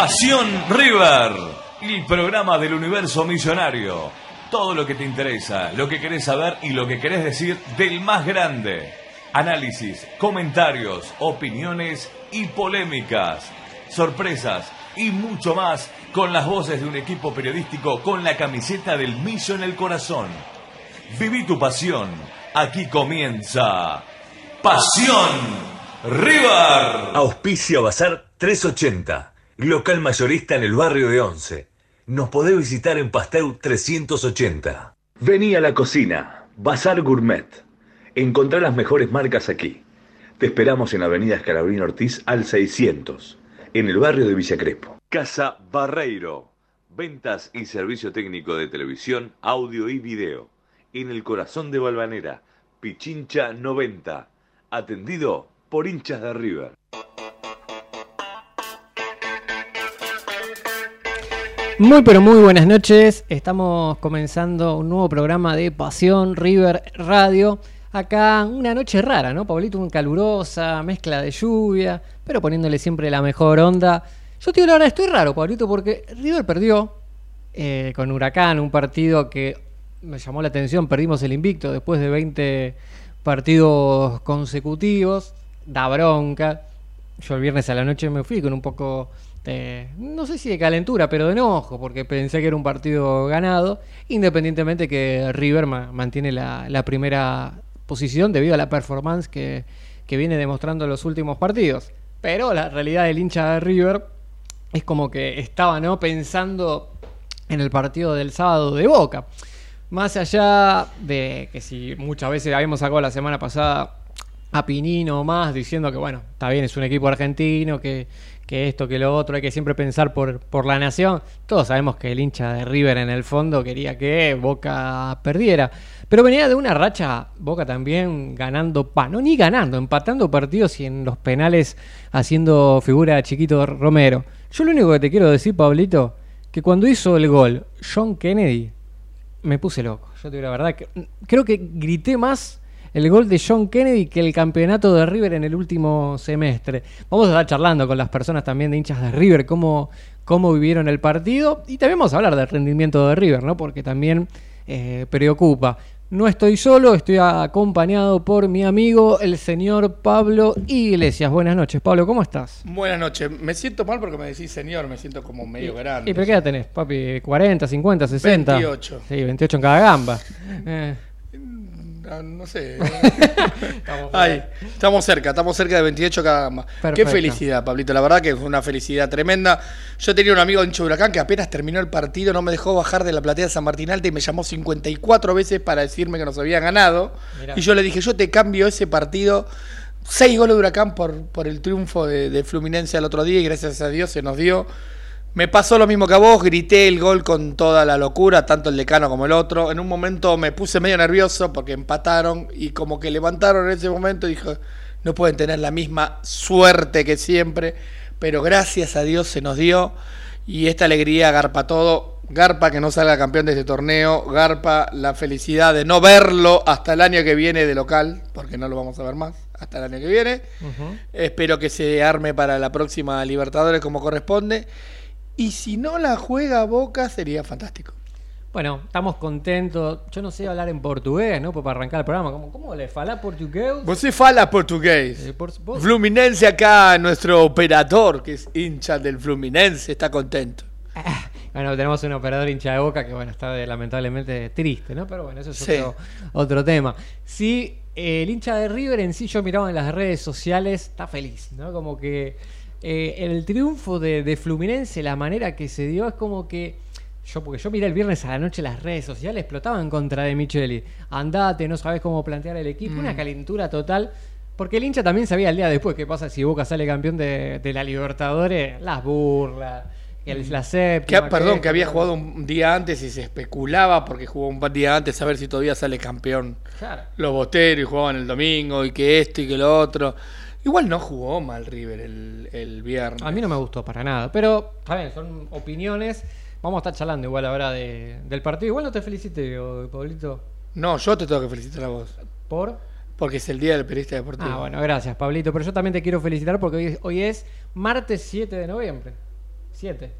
Pasión River, el programa del universo millonario. Todo lo que te interesa, lo que querés saber y lo que querés decir del más grande. Análisis, comentarios, opiniones y polémicas. Sorpresas y mucho más con las voces de un equipo periodístico con la camiseta del millo en el corazón. Viví tu pasión. Aquí comienza Pasión River. Auspicio Bazar 380, local mayorista en el barrio de Once. Nos podés visitar en Pasteur 380. Vení a la cocina, Bazar Gourmet. Encontrá las mejores marcas aquí. Te esperamos en Avenida Escalabrín Ortiz al 600, en el barrio de Villa Crespo. Casa Barreiro. Ventas y servicio técnico de televisión, audio y video. En el corazón de Balvanera. Pichincha 90. Atendido por hinchas de River. Muy pero muy buenas noches. Estamos comenzando un nuevo programa de Pasión River Radio. Acá una noche rara, ¿no? Pablito, un calurosa, mezcla de lluvia, pero poniéndole siempre la mejor onda. Yo te digo la estoy raro, Pablito, porque River perdió eh, con Huracán, un partido que me llamó la atención. Perdimos el invicto después de 20 partidos consecutivos. Da bronca. Yo el viernes a la noche me fui con un poco de, no sé si de calentura, pero de enojo, porque pensé que era un partido ganado, independientemente que River ma- mantiene la, la primera posición debido a la performance que, que viene demostrando en los últimos partidos. Pero la realidad del hincha de River es como que estaba ¿no? pensando en el partido del sábado de Boca. Más allá de que si muchas veces habíamos sacado la semana pasada a Pinino más diciendo que bueno, está bien, es un equipo argentino, que, que esto, que lo otro, hay que siempre pensar por, por la nación. Todos sabemos que el hincha de River en el fondo quería que Boca perdiera. Pero venía de una racha, Boca también ganando, pa, no ni ganando, empatando partidos y en los penales haciendo figura de Chiquito Romero. Yo lo único que te quiero decir, Pablito, que cuando hizo el gol John Kennedy, me puse loco. Yo te digo la verdad, que, creo que grité más el gol de John Kennedy que el campeonato de River en el último semestre. Vamos a estar charlando con las personas también de hinchas de River, cómo, cómo vivieron el partido. Y también vamos a hablar del rendimiento de River, ¿no? Porque también eh, preocupa. No estoy solo, estoy acompañado por mi amigo, el señor Pablo Iglesias. Buenas noches, Pablo, ¿cómo estás? Buenas noches. Me siento mal porque me decís señor, me siento como medio grande. ¿Y pero qué edad tenés, papi? ¿40, 50, 60? 28. Sí, 28 en cada gamba. Eh, Ah, No sé. estamos Ay, estamos cerca, estamos cerca de 28 cada gamba. Qué felicidad, Pablito. La verdad que fue una felicidad tremenda. Yo tenía un amigo de Huracán que apenas terminó el partido no me dejó bajar de la platea de San Martín Alta y me llamó 54 veces para decirme que nos habían ganado. Mirá. Y yo le dije, yo te cambio ese partido. Seis goles de Huracán por, por el triunfo de, de Fluminense al otro día y gracias a Dios se nos dio. Me pasó lo mismo que a vos, grité el gol con toda la locura, tanto el decano como el otro. En un momento me puse medio nervioso porque empataron y como que levantaron en ese momento y dije, no pueden tener la misma suerte que siempre, pero gracias a Dios se nos dio y esta alegría garpa todo. Garpa que no salga campeón de este torneo, Garpa la felicidad de no verlo hasta el año que viene de local, porque no lo vamos a ver más hasta el año que viene. Espero que se arme para la próxima Libertadores como corresponde. Y si no la juega Boca, sería fantástico. Bueno, estamos contentos. Yo no sé hablar en portugués, ¿no? Para arrancar el programa. ¿Cómo, cómo le fala portugués? Você fala portugués. Eh, por- vos- Fluminense acá, nuestro operador, que es hincha del Fluminense, está contento. Bueno, tenemos un operador hincha de boca que, bueno, está de- lamentablemente triste, ¿no? Pero bueno, eso es Sí. otro, otro tema. Sí, eh, el hincha de River en sí, yo miraba en las redes sociales, está feliz, ¿no? Como que eh, el triunfo de, de Fluminense, la manera que se dio, es como que. Yo, porque yo miré el viernes a la noche las redes sociales, explotaban contra de Micheli. Andate, no sabes cómo plantear el equipo, Mm. una calentura total. Porque el hincha también sabía el día después qué pasa si Boca sale campeón de, de la Libertadores, las burlas, el, la Que, séptima. perdón, que había esto, jugado un día antes y se especulaba porque jugó un día antes a ver si todavía sale campeón Claro. los boteros y jugaban el domingo y que esto y que lo otro. Igual no jugó mal River el, el viernes. A mí no me gustó para nada. Pero, está bien, son opiniones. Vamos a estar charlando igual ahora de, del partido. Igual no te felicite, o- Pablito. No, yo te tengo que felicitar a vos. Por. Porque es el día del periodista deportivo. Ah, bueno, gracias, Pablito. Pero yo también te quiero felicitar porque hoy, hoy es martes 7 de noviembre. 7.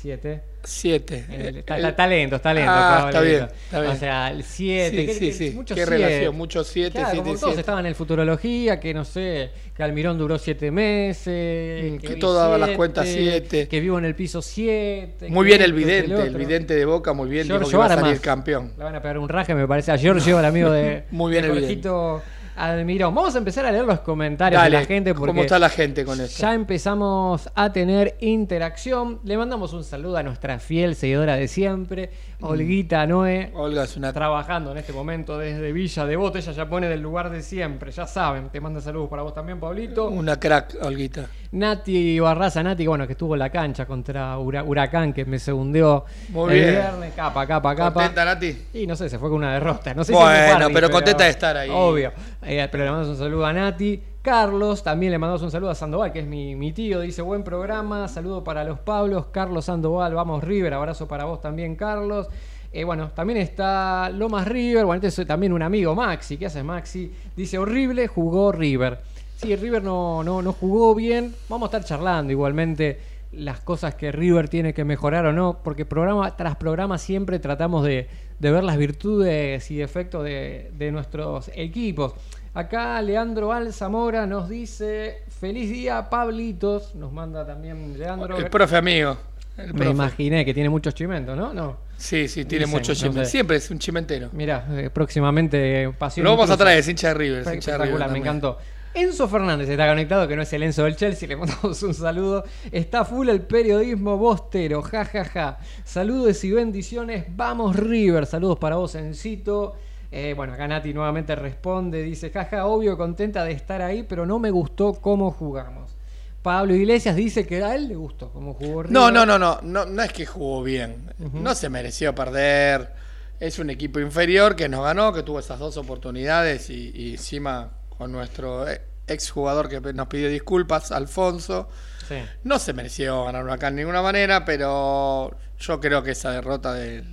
7. 7. Talentos, talentos. Ah, está bien, está bien. O sea, el 7. Sí, sí, sí. Muchos Qué siete. relación, muchos 7, Claro, 7, como todos 7. estaban en futurología, que no sé, que Almirón duró 7 meses. Mm, que todo daba las siete, cuentas siete. Que vivo en el piso 7. Muy bien el vidente, el vidente de Boca, muy bien, dijo que Giorgio va a salir campeón. Le van a pegar un raje, me parece, a Giorgio, el amigo de, Muy bien de el Jorgito Almirón. Vamos a empezar a leer los comentarios Dale, de la gente porque ¿cómo está la gente con esto? ya empezamos a tener interacción. Le mandamos un saludo a nuestra fiel seguidora de siempre, Mm. Olguita Noé. Olga es una Trabajando en este momento desde Villa Devoto, ella ya pone del lugar de siempre, ya saben. Te manda saludos para vos también, Pablito. una crack, Olguita. Nati Barraza, Nati, bueno, que estuvo en la cancha contra Hura- Huracán, que me se hundió Muy el bien. viernes, capa, capa, capa. ¿Contenta, Nati? Y no sé, se fue con una derrota. No sé Bueno, si es pero contenta de estar ahí. Obvio. Eh, pero le mandamos un saludo a Nati. Carlos, también le mandamos un saludo a Sandoval, que es mi, tío. Dice, buen programa. Saludo para los Pablos. Carlos Sandoval, vamos River. Abrazo para vos también, Carlos. Eh, bueno, también está Lomas River. Bueno, este es también un amigo, Maxi. ¿Qué hace Maxi? Dice, horrible, jugó River. Sí, River no, no, no jugó bien. Vamos a estar charlando igualmente las cosas que River tiene que mejorar o no, porque programa tras programa siempre tratamos de, de ver las virtudes y defectos de, de nuestros equipos. Acá Leandro Alzamora nos dice, feliz día Pablitos, nos manda también Leandro. El profe amigo. El Me imaginé que tiene muchos chimentos, ¿no? No. Sí, sí, tiene Dicen, mucho no sé. Siempre es un chimentero. Mira, próximamente pasión. Lo vamos a traer, es hincha de River. es hincha de River Espectacular, me también. encantó. Enzo Fernández está conectado, que no es el Enzo del Chelsea, le mandamos un saludo. Está full el periodismo bostero, ja, ja, ja. Saludos y bendiciones, vamos River. Saludos para vos, Encito. Eh, bueno, acá Nati nuevamente responde, dice, jaja, obvio, contenta de estar ahí, pero no me gustó cómo jugamos. Pablo Iglesias dice que a él le gustó cómo jugó River. No, no, no, no, no, no es que jugó bien. No se mereció perder. Es un equipo inferior que nos ganó, que tuvo esas dos oportunidades y, y encima con nuestro ex jugador que nos pidió disculpas, Alfonso. Sí. No se mereció ganar Huracán de ninguna manera, pero yo creo que esa derrota de,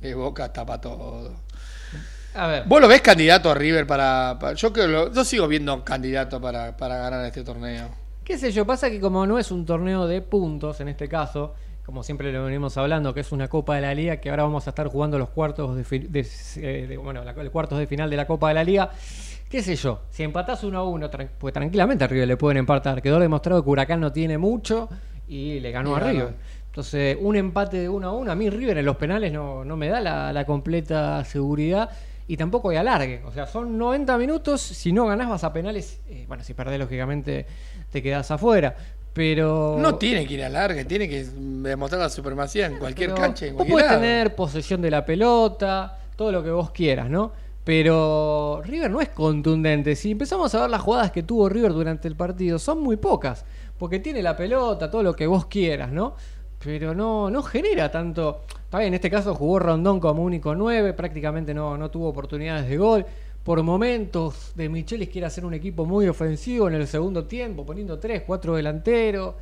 de Boca tapa todo. A ver, ¿Vos lo ves candidato a River para...? para- yo, creo lo- yo sigo viendo candidato para, para ganar este torneo. qué sé yo, pasa que como no es un torneo de puntos en este caso, como siempre lo venimos hablando, que es una Copa de la Liga, que ahora vamos a estar jugando los cuartos de, eh, de- bueno, la- el cuartos de final de la Copa de la Liga. Qué sé yo, si empatás uno a uno, tran- pues tranquilamente a River le pueden empatar. Quedó demostrado que Huracán no tiene mucho y le ganó Y a ganó. River. Entonces, un empate de uno a uno, a mí River en los penales no, no me da la, la completa seguridad y tampoco hay alargue. O sea, son 90 minutos, si no ganás vas a penales, eh, bueno, si perdés lógicamente te quedás afuera. Pero... No tiene que ir a larga, tiene que demostrar la supremacía en cualquier pero cancha. En vos cualquier podés tener posesión de la pelota, todo lo que vos quieras, ¿no? Pero River no es contundente. Si empezamos a ver las jugadas que tuvo River durante el partido, son muy pocas. Porque tiene la pelota, todo lo que vos quieras, ¿no? Pero no, no genera tanto. En este caso jugó Rondón como único 9, prácticamente no, no tuvo oportunidades de gol. Por momentos, de Michelis quiere hacer un equipo muy ofensivo en el segundo tiempo, poniendo 3, 4 delanteros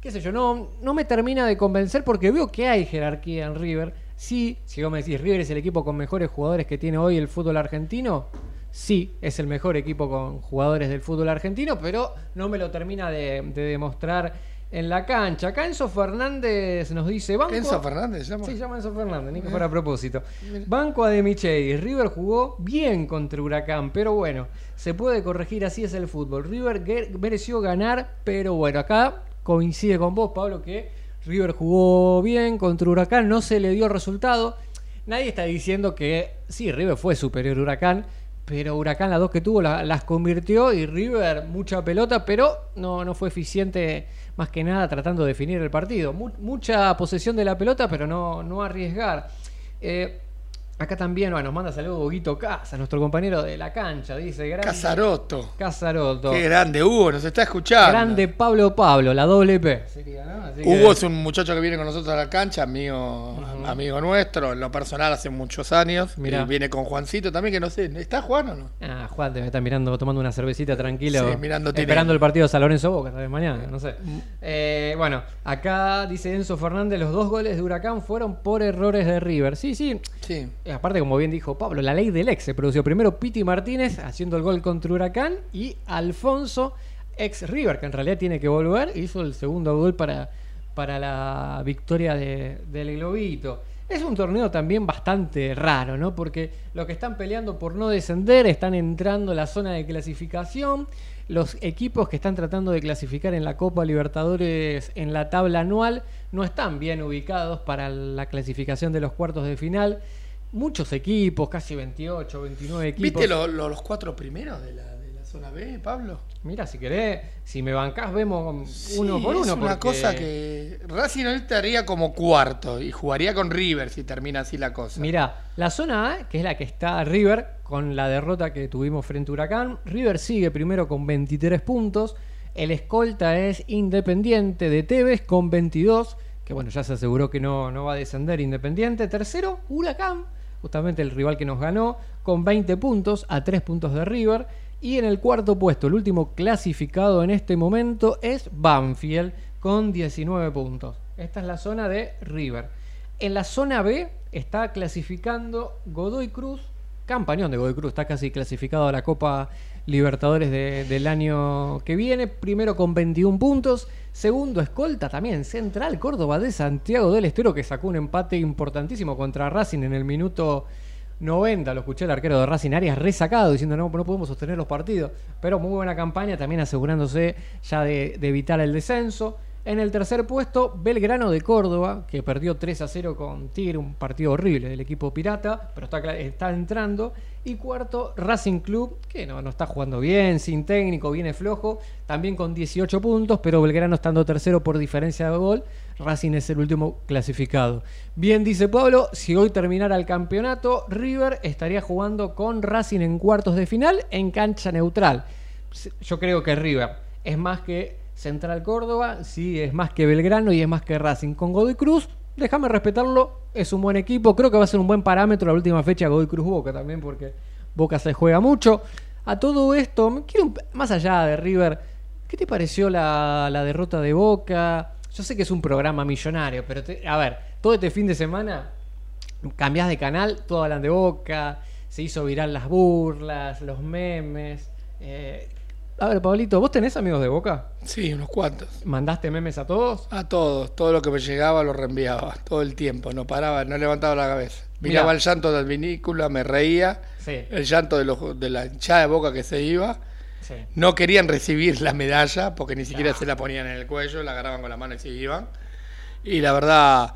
qué sé yo, no, no me termina de convencer porque veo que hay jerarquía en River. Sí, si vos me decís, River es el equipo con mejores jugadores que tiene hoy el fútbol argentino. Sí, es el mejor equipo con jugadores del fútbol argentino, pero no me lo termina de, de demostrar en la cancha. Acá Enzo Fernández nos dice, banco... Enzo Fernández llama. Sí, llama Enzo Fernández, ni que fuera a propósito. Banco a De Micheli. River jugó bien contra Huracán, pero bueno, se puede corregir, así es el fútbol. River mereció ganar, pero bueno, acá coincide con vos, Pablo, que River jugó bien contra Huracán, no se le dio resultado. Nadie está diciendo que sí, River fue superior a Huracán, pero Huracán las dos que tuvo la- las convirtió y River mucha pelota, pero no, no fue eficiente más que nada tratando de definir el partido. Mu- mucha posesión de la pelota, pero no, no arriesgar. Eh, acá también bueno, nos manda saludos Huguito Casa, nuestro compañero de la cancha, dice grande, Casaroto. Casaroto. Qué grande, Hugo, nos está escuchando. Grande Pablo Pablo, la doble P. Sería, ¿no? Así que- Hugo es un muchacho que viene con nosotros a la cancha, amigo, amigo nuestro, en lo personal hace muchos años. Mirá. Y viene con Juancito también, que no sé, ¿está Juan o no? Ah, Juan debe estar mirando, tomando una cervecita tranquilo. Sí, mirando. Esperando el partido de San Lorenzo Boca, tal vez mañana, no sé. Eh, bueno, acá dice Enzo Fernández, los dos goles de Huracán fueron por errores de River. Sí, sí. Sí. Aparte, como bien dijo Pablo, la ley del ex se produjo. Primero Piti Martínez haciendo el gol contra Huracán y Alfonso ex River, que en realidad tiene que volver, hizo el segundo gol para, para la victoria de- del Globito. Es un torneo también bastante raro, ¿no? Porque los que están peleando por no descender están entrando a la zona de clasificación. Los equipos que están tratando de clasificar en la Copa Libertadores en la tabla anual no están bien ubicados para la clasificación de los cuartos de final. Muchos equipos, casi 28, 29 equipos. ¿Viste lo- lo- los cuatro primeros de la, de la zona B, Pablo? Mira, si querés, si me bancás, vemos Sí, uno por uno. Es una porque- cosa que Racing hoy estaría como cuarto y jugaría con River si termina así la cosa. Mira, la zona A, que es la que está River, con la derrota que tuvimos frente a Huracán, River sigue primero con 23 puntos, el escolta es Independiente de Tevez con 22, que bueno, ya se aseguró que no, no va a descender Independiente, tercero, Huracán, justamente el rival que nos ganó, con 20 puntos, a 3 puntos de River, y en el cuarto puesto, el último clasificado en este momento es Banfield, con 19 puntos. Esta es la zona de River. En la zona B está clasificando Godoy Cruz, campañón de Godoy Cruz, está casi clasificado a la Copa Libertadores de- del año que viene, primero con 21 puntos, segundo escolta también, Central Córdoba de Santiago del Estero que sacó un empate importantísimo contra Racing en el minuto 90, lo escuché el arquero de Racing Arias resacado diciendo no, no podemos sostener los partidos, pero muy buena campaña también asegurándose ya de, de evitar el descenso. En el tercer puesto, Belgrano de Córdoba, que perdió 3 a 0 con Tigre, un partido horrible del equipo pirata, pero está, está entrando. Y cuarto, Racing Club, que no, no está jugando bien, sin técnico, viene flojo, también con 18 puntos, pero Belgrano estando tercero por diferencia de gol. Racing es el último clasificado. Bien, dice Pablo, si hoy terminara el campeonato, River estaría jugando con Racing en cuartos de final en cancha neutral. Yo creo que River es más que Central Córdoba, sí, es más que Belgrano y es más que Racing. Con Godoy Cruz, déjame respetarlo, es un buen equipo. Creo que va a ser un buen parámetro la última fecha Godoy Cruz Boca también, porque Boca se juega mucho. A todo esto, más allá de River, ¿qué te pareció la, derrota de Boca? Yo sé que es un programa millonario, pero a ver, todo este fin de semana cambiás de canal, todo hablan de Boca, se hizo viral las burlas, los memes. eh, a ver, Pablito, ¿vos tenés amigos de Boca? Sí, unos cuantos. ¿Mandaste memes a todos? A todos, todo lo que me llegaba lo reenviaba, todo el tiempo, no paraba, no levantaba la cabeza. Miraba Mirá. el llanto del vinícola, me reía, Sí. el llanto de, los, de la hinchada de boca que se iba. Sí. No querían recibir la medalla porque ni siquiera se la ponían en el cuello, la agarraban con la mano y se iban. Y la verdad,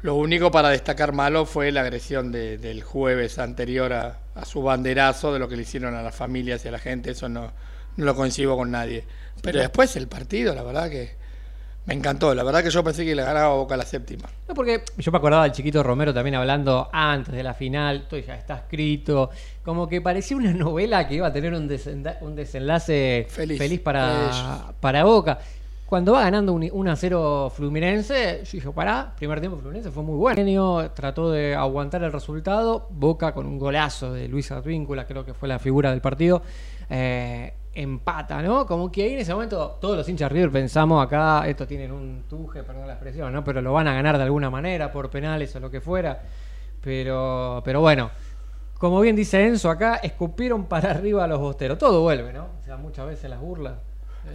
lo único para destacar malo fue la agresión de- del jueves anterior a, a su banderazo, de lo que le hicieron a las familias y a la gente, eso no, no lo coincido con nadie. Pero después el partido, la verdad que me encantó, la verdad que yo pensé que le ganaba Boca la séptima. No, porque yo me acordaba del chiquito Romero también hablando antes de la final, todo ya está escrito, como que parecía una novela que iba a tener un, desenlace Feliz, feliz, para, para Boca. Cuando va ganando un 1 a 0 Fluminense, yo dije, pará, primer tiempo Fluminense fue muy bueno. Genio trató de aguantar el resultado, Boca con un golazo de Luis Advíncula, creo que fue la figura del partido, eh, empata, ¿no? Como que ahí en ese momento todos los hinchas River pensamos acá, estos tienen un tuje, perdón la expresión, ¿no? Pero lo van a ganar de alguna manera, por penales o lo que fuera. Pero, pero bueno, como bien dice Enzo acá, escupieron para arriba a los bosteros. Todo vuelve, ¿no? O sea, muchas veces las burlas.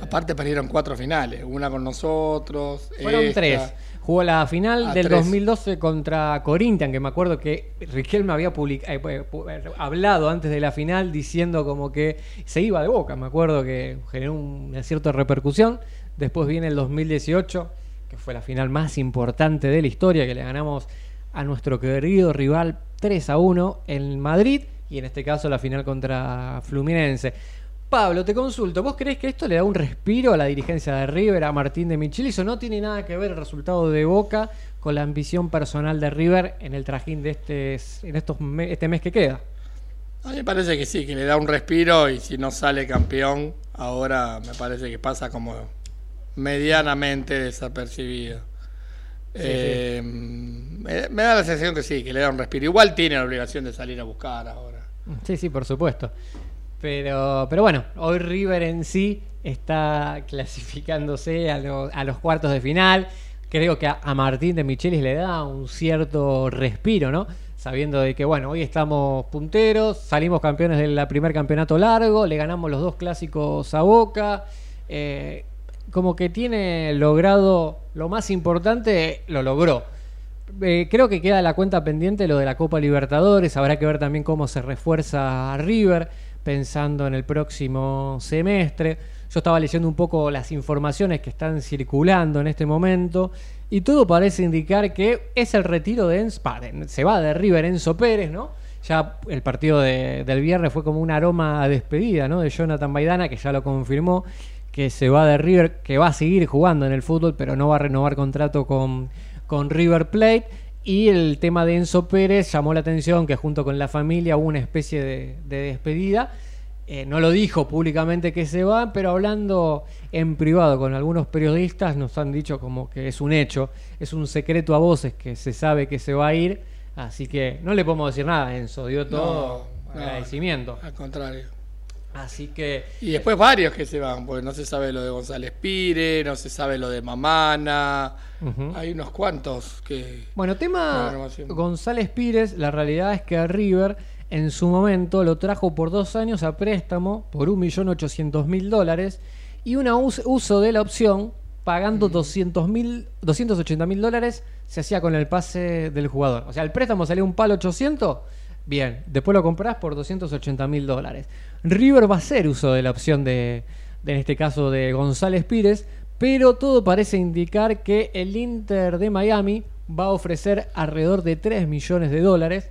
Aparte perdieron cuatro finales, una con nosotros. Fueron esta. tres. Jugó la final del tres. 2012 contra Corinthians, que me acuerdo que Riquelme había eh, eh, hablado antes de la final diciendo como que se iba de boca. Me acuerdo que generó una cierta repercusión. Después viene el 2018, que fue la final más importante de la historia, que le ganamos a nuestro querido rival 3 a 1 en Madrid y en este caso la final contra Fluminense. Pablo, te consulto, ¿vos crees que esto le da un respiro a la dirigencia de River, a Martín de Michelis, o no tiene nada que ver el resultado de Boca con la ambición personal de River en el trajín de este, en estos me- este mes que queda? A mí me parece que sí, que le da un respiro y si no sale campeón, ahora me parece que pasa como medianamente desapercibido. Eh, Me, me da la sensación que sí, que le da un respiro. Igual tiene la obligación de salir a buscar ahora. Sí, sí, por supuesto. Pero, pero bueno, hoy River en sí está clasificándose a, lo- a los cuartos de final. Creo que a, a Martín de Michelis le da un cierto respiro, ¿no? Sabiendo de que, bueno, hoy estamos punteros, salimos campeones del primer campeonato largo, le ganamos los dos clásicos a Boca. eh, como que tiene logrado lo más importante, lo logró. Eh, creo que queda la cuenta pendiente lo de la Copa Libertadores. Habrá que ver también cómo se refuerza River, pensando en el próximo semestre. Yo estaba leyendo un poco las informaciones que están circulando en este momento y todo parece indicar que es el retiro de Enzo. Se va de River Enzo Pérez, ¿no? Ya el partido del viernes fue como un aroma a despedida, ¿no? De Jonathan Baidana, que ya lo confirmó, que se va de River, que va a seguir jugando en el fútbol, pero no va a renovar contrato con, con River Plate. Y el tema de Enzo Pérez llamó la atención que junto con la familia hubo una especie de, de despedida eh, no lo dijo públicamente que se va, pero hablando en privado con algunos periodistas nos han dicho como que es un hecho, es un secreto a voces que se sabe que se va a ir, así que no le podemos decir nada, Enzo, dio todo agradecimiento. al contrario. Así que. Y después varios que se van, porque no se sabe lo de González Pire, no se sabe lo de Mamana. Hay unos cuantos que. Bueno, tema González Pires, la realidad es que a River en su momento lo trajo por dos años a préstamo por 1.800.000 dólares y un uso de la opción pagando 200.000, mil dólares se hacía con el pase del jugador. O sea, el préstamo salía un palo 800, bien, después lo compras por 280.000 dólares. River va a hacer uso de la opción de, de, en este caso, de González Pires, pero todo parece indicar que el Inter de Miami va a ofrecer alrededor de 3 millones de dólares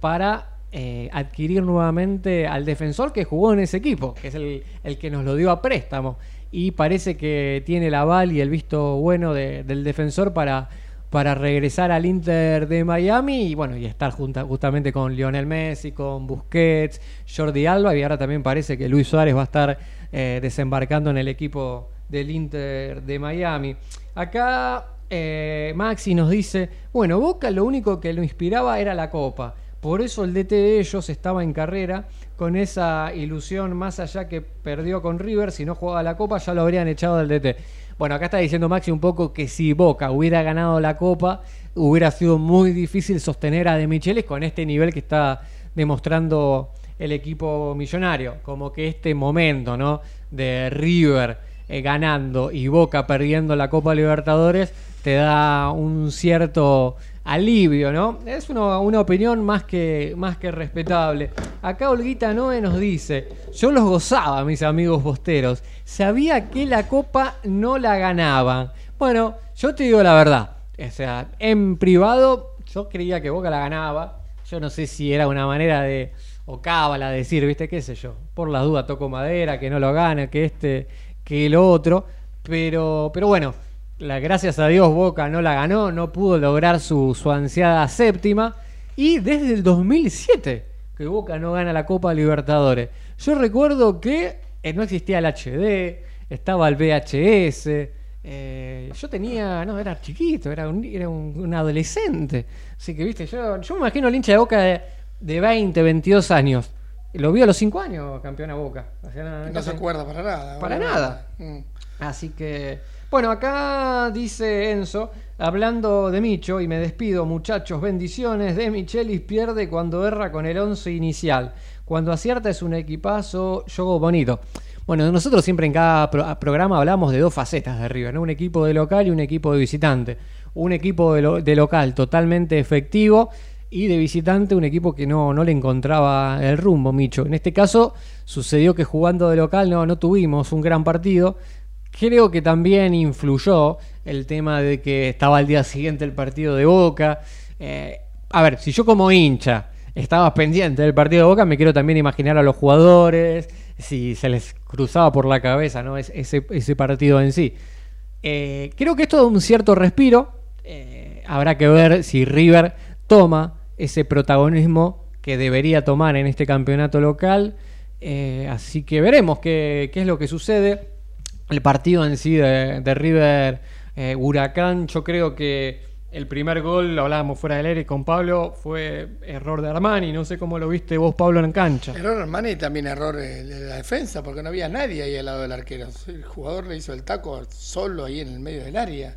para eh, adquirir nuevamente al defensor que jugó en ese equipo, que es el, que nos lo dio a préstamo. Y parece que tiene el aval y el visto bueno del defensor para, para regresar al Inter de Miami y bueno, y estar justamente con Lionel Messi, con Busquets, Jordi Alba y ahora también parece que Luis Suárez va a estar eh, desembarcando en el equipo del Inter de Miami. Acá eh, Maxi nos dice, bueno, Boca lo único que lo inspiraba era la copa. Por eso el DT de ellos estaba en carrera con esa ilusión más allá que perdió con River, si no jugaba la Copa ya lo habrían echado del DT. Bueno, acá está diciendo Maxi un poco que si Boca hubiera ganado la Copa, hubiera sido muy difícil sostener a De Michelis con este nivel que está demostrando el equipo millonario. Como que este momento, ¿no? De River eh, ganando y Boca perdiendo la Copa Libertadores te da un cierto alivio, ¿no? Es una, opinión más que, más que respetable. Acá Olguita Noé nos dice, yo los gozaba, mis amigos bosteros, sabía que la copa no la ganaban. Bueno, yo te digo la verdad, o sea, en privado yo creía que Boca la ganaba, yo no sé si era una manera de, o cábala decir, viste, qué sé yo, por la duda toco madera, que no lo gana, que este, que el otro, pero, pero bueno, la, gracias a Dios Boca no la ganó, no pudo lograr su, su ansiada séptima. Y desde el 2007 que Boca no gana la Copa Libertadores. Yo recuerdo que eh, no existía el HD, estaba el VHS. Eh, yo tenía, no, era chiquito, era un, era un, adolescente. Así que, viste, yo, yo me imagino el hincha de Boca de, de 20, 22 años. Lo vio a los 5 años, campeona Boca. no, se acuerda para nada. Para nada. Mm. Así que bueno, acá dice Enzo, hablando de Micho, y me despido muchachos, bendiciones, de Michelis pierde cuando erra con el 11 inicial. Cuando acierta es un equipazo, juego bonito. Bueno, nosotros siempre en cada programa hablamos de dos facetas de River, ¿no? un equipo de local y un equipo de visitante. Un equipo de, local totalmente efectivo y de visitante un equipo que no, no le encontraba el rumbo, Micho. En este caso sucedió que jugando de local no, no tuvimos un gran partido, Creo que también influyó el tema de que estaba al día siguiente el partido de Boca. Eh, a ver, si yo como hincha estaba pendiente del partido de Boca, me quiero también imaginar a los jugadores, si se les cruzaba por la cabeza ¿no? ese, partido en sí. Eh, creo que esto da un cierto respiro. Eh, habrá que ver si River toma ese protagonismo que debería tomar en este campeonato local. así que veremos qué, qué es lo que sucede el partido en sí de, River eh, Huracán, yo creo que el primer gol, lo hablábamos fuera del aire con Pablo, fue error de Armani. No sé cómo lo viste vos, Pablo, en cancha. Error de Armani y también error de la defensa, porque no había nadie ahí al lado del arquero. El jugador le hizo el taco solo ahí en el medio del área.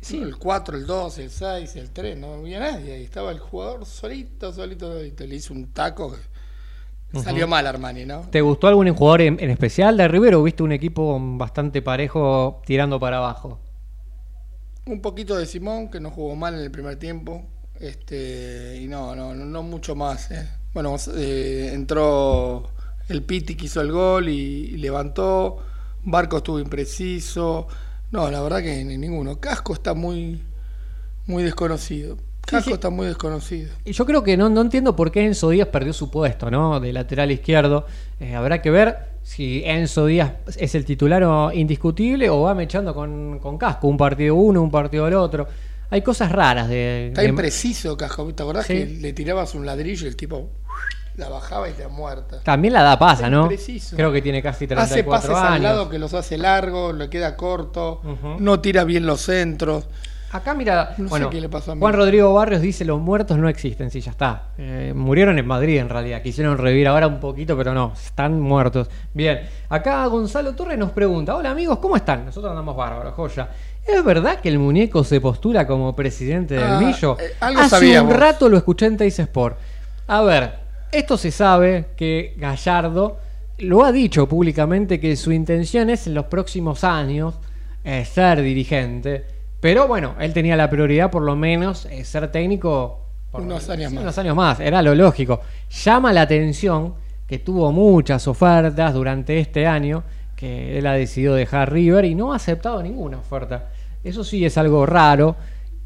Sí. El 4, el 2, el 6, el 3, no había nadie. Ahí estaba el jugador solito, solito, solito. Le hizo un taco Salió mal Armani, ¿no? ¿Te gustó algún jugador en, en especial de River o viste un equipo bastante parejo tirando para abajo? Un poquito de Simón, que no jugó mal en el primer tiempo. Este, y no, no, no, mucho más. eh. Bueno, eh, entró el Piti que hizo el gol y, y levantó. Barco estuvo impreciso. No, la verdad que ni ninguno. Casco está muy, muy desconocido. Casco sí. está muy desconocido. Y yo creo que no, no entiendo por qué Enzo Díaz perdió su puesto, ¿no? De lateral izquierdo. Eh, habrá que ver si Enzo Díaz es el titular o indiscutible o va mechando con, con casco, un partido uno, un partido el otro. Hay cosas raras de. Está de- impreciso Casco. ¿Te acordás Sí. que le tirabas un ladrillo y el tipo la bajaba y te muerta? También la da pasa, ¿no? impreciso. Creo que tiene casi Hace 34 pases años. al lado que los hace largos, le queda corto, no tira bien los centros. Acá mira, No sé qué le pasó a. Juan Rodrigo Barrios dice los muertos no existen, sí, ya está. Eh, murieron en Madrid en realidad, quisieron revivir ahora un poquito, pero no, están muertos. Bien, acá Gonzalo Torres nos pregunta, hola amigos, ¿cómo están? Nosotros andamos bárbaros, joya. ¿Es verdad que el muñeco se postula como presidente del Ah, Millo? eh, algo Hace sabíamos. un rato lo escuché en Teis Sport. A ver, esto se sabe que Gallardo lo ha dicho públicamente que su intención es en los próximos años eh, ser dirigente. Pero bueno, él tenía la prioridad por lo menos eh, ser técnico por Unos años sí, más. unos años más, era lo lógico. Llama la atención que tuvo muchas ofertas durante este año, que él ha decidido dejar River y no ha aceptado ninguna oferta. Eso sí es algo raro.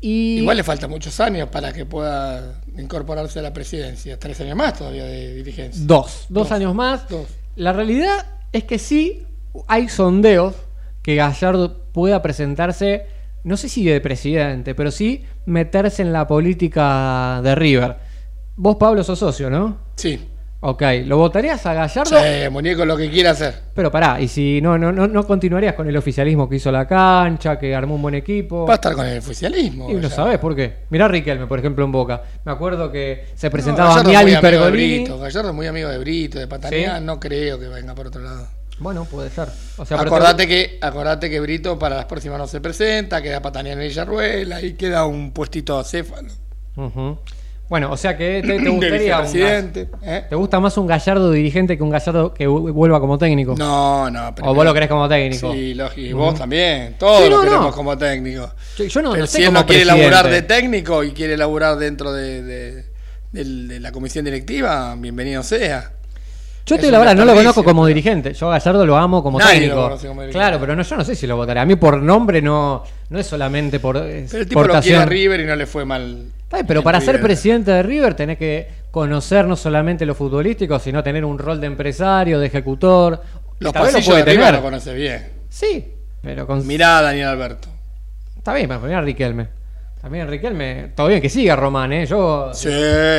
Y Igual le faltan muchos años para que pueda incorporarse a la presidencia. Tres años más todavía de dirigencia. Dos, dos, Dos. años más. Dos. La realidad es que sí hay sondeos que Gallardo pueda presentarse, no sé si de presidente, pero sí meterse en la política de River. Vos, Pablo, sos socio, ¿no? Sí. Ok, ¿lo votarías a Gallardo? Che, muñeco lo que quiera hacer. Pero pará, y si no, no, no, no continuarías con el oficialismo que hizo la cancha, que armó un buen equipo. Va a estar con el oficialismo. Y no sabés por qué. Mirá a Riquelme, por ejemplo, en Boca. Me acuerdo que se No, presentaba Gallardo Miali Pergolini. Brito. Gallardo es muy amigo de Brito, de Patania. ¿Sí? No creo que venga por otro lado. Bueno, puede ser. O sea, pero acordate, que, acordate que Brito para las próximas no se presenta, queda Patania en Villarruela y queda un puestito a Céfalo. Ujú. Bueno, o sea que te, gustaría un ¿eh? ¿Te gusta más un Gallardo dirigente que un Gallardo que vu- vuelva como técnico? No, no. ¿O vos lo querés como técnico? Sí, lógico. Y vos también. Todos Sí, no, lo queremos no. como técnico. Yo, yo no, Pero no sé si él no quiere presidente. laburar de técnico y quiere laburar dentro de, de la comisión directiva, bienvenido sea. Yo te un la verdad, no lo conozco como pero- dirigente. Yo a Gallardo lo amo como Nadie técnico. lo como claro, pero no, yo no sé si lo votaré. A mí por nombre no, no es solamente por es Pero el tipo lo quiere a River y no le fue mal. Pero para ser presidente de River tenés que conocer no solamente lo futbolístico, sino tener un rol de empresario, de ejecutor. Los vez lo pasillos de River tener. lo conoce bien. Sí, pero con... Mirá a Daniel Alberto. Está bien, poner a Riquelme. También Riquelme, todo bien que siga Román, ¿eh? Yo, Sí.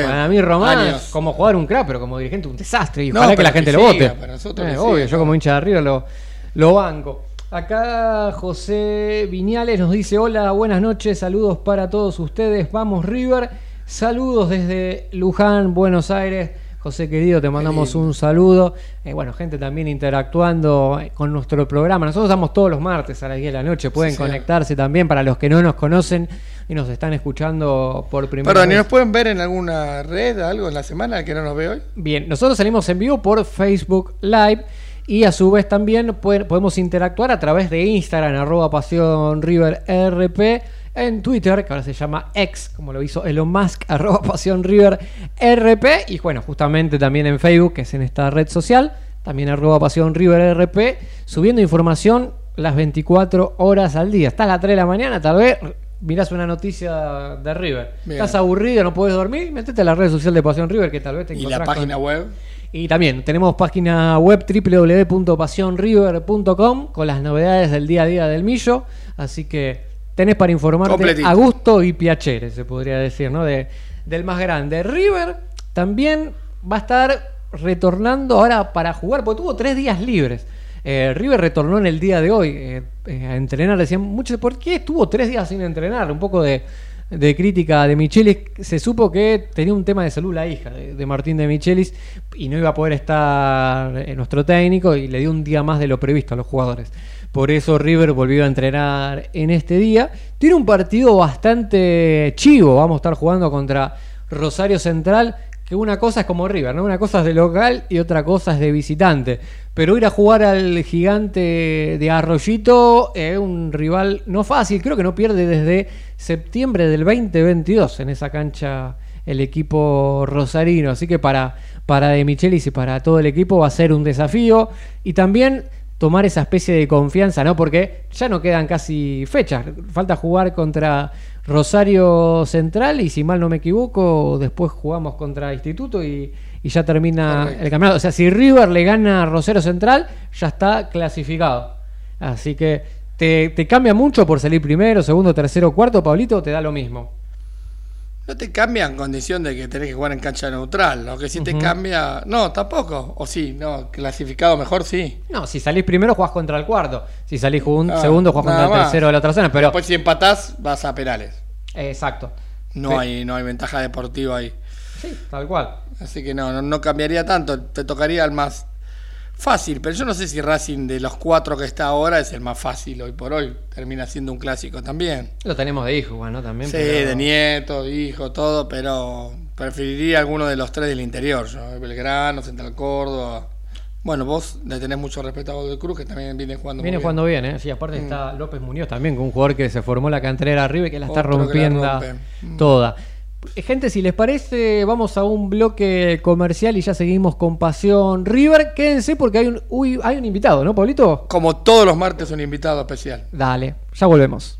para mí Román, Años. como jugador un crack, pero como dirigente un desastre. Y No, ojalá que la gente que lo siga, vote. para nosotros Eh, que obvio, siga. yo como hincha de River lo, lo banco. Acá José Viñales nos dice, hola, buenas noches, saludos para todos ustedes, vamos River, saludos desde Luján, Buenos Aires. José querido, te mandamos un saludo. Eh, bueno, gente también interactuando eh, con nuestro programa. Nosotros damos todos los martes a las 10 de la noche. Pueden Sí, señor. conectarse también para los que no nos conocen y nos están escuchando por primera Perdón, ¿y vez. nos pueden ver en alguna red, algo en la semana que no nos ve hoy? Bien, nosotros salimos en vivo por Facebook Live y a su vez también pueden- podemos interactuar a través de Instagram, arroba pasión River RP, en Twitter, que ahora se llama X, como lo hizo Elon Musk, arroba pasión River RP, y bueno, justamente también en Facebook, que es en esta red social, también arroba pasión River RP, subiendo información las 24 horas al día. Estás a las 3 de la mañana, tal vez mirás una noticia de River. Bien. Estás aburrido, no puedes dormir, metete a la red social de Pasión River, que tal vez te Y la con- página web. y también tenemos página web www.pasionriver.com con las novedades del día a día del Millo. Así que tenés para informarte Completito. a gusto y piacere, se podría decir, ¿no? De, del más grande. River también va a estar retornando ahora para jugar, porque tuvo tres días libres. Eh, River retornó en el día de hoy eh, eh, a entrenar. Decían muchos, ¿por qué estuvo tres días sin entrenar? Un poco de, de crítica de Michelis. Se supo que tenía un tema de salud la hija de, de Martín de Michelis y no iba a poder estar eh, nuestro técnico y le dio un día más de lo previsto a los jugadores. Por eso River volvió a entrenar en este día. Tiene un partido bastante chivo. Vamos a estar jugando contra Rosario Central que una cosa es como River, ¿no? Una cosa es de local y otra cosa es de visitante. Pero ir a jugar al gigante de Arroyito es un rival no fácil, creo que no pierde desde septiembre del 2022 en esa cancha el equipo rosarino. Así que para, para De Michelis y para todo el equipo va a ser un desafío. Y también tomar esa especie de confianza, ¿no? Porque ya no quedan casi fechas. Falta jugar contra Rosario Central y si mal no me equivoco, después jugamos contra Instituto y, y ya termina Correcto. el campeonato. O sea, si River le gana a Rosario Central, ya está clasificado. Así que te, te cambia mucho por salir primero, segundo, tercero, cuarto, Pablito, te da lo mismo. No te cambia en condición de que tenés que jugar en cancha neutral. Lo que sí te cambia. No, tampoco. O sí, no, clasificado mejor sí. No, si salís primero jugás contra el cuarto. Si salís Ah, segundo jugás contra el tercero de la otra zona. Pero Después, si empatás, vas a penales. eh, exacto. No, Sí. hay, no hay ventaja deportiva ahí. Sí, tal cual. Así que no, no, no cambiaría tanto. Te tocaría el más fácil. Pero yo no sé si Racing de los cuatro que está ahora es el más fácil hoy por hoy. Termina siendo un clásico también. Lo tenemos de hijo, bueno, también. Sí, pero- de nieto, de hijo, todo. Pero preferiría alguno de los tres del interior. Yo, Belgrano, Central Córdoba. Bueno, vos le tenés mucho respeto a Godoy Cruz, que también viene jugando Viene muy jugando bien, ¿eh? Sí, aparte Mm. está López Muñoz también, con un jugador que se formó la cantera arriba y que la está Otro rompiendo toda. Gente, si les parece, vamos a un bloque comercial y ya seguimos con Pasión River. Quédense porque hay un, uy, hay un invitado, ¿no, Pablito? Como todos los martes, un invitado especial. Dale, ya volvemos.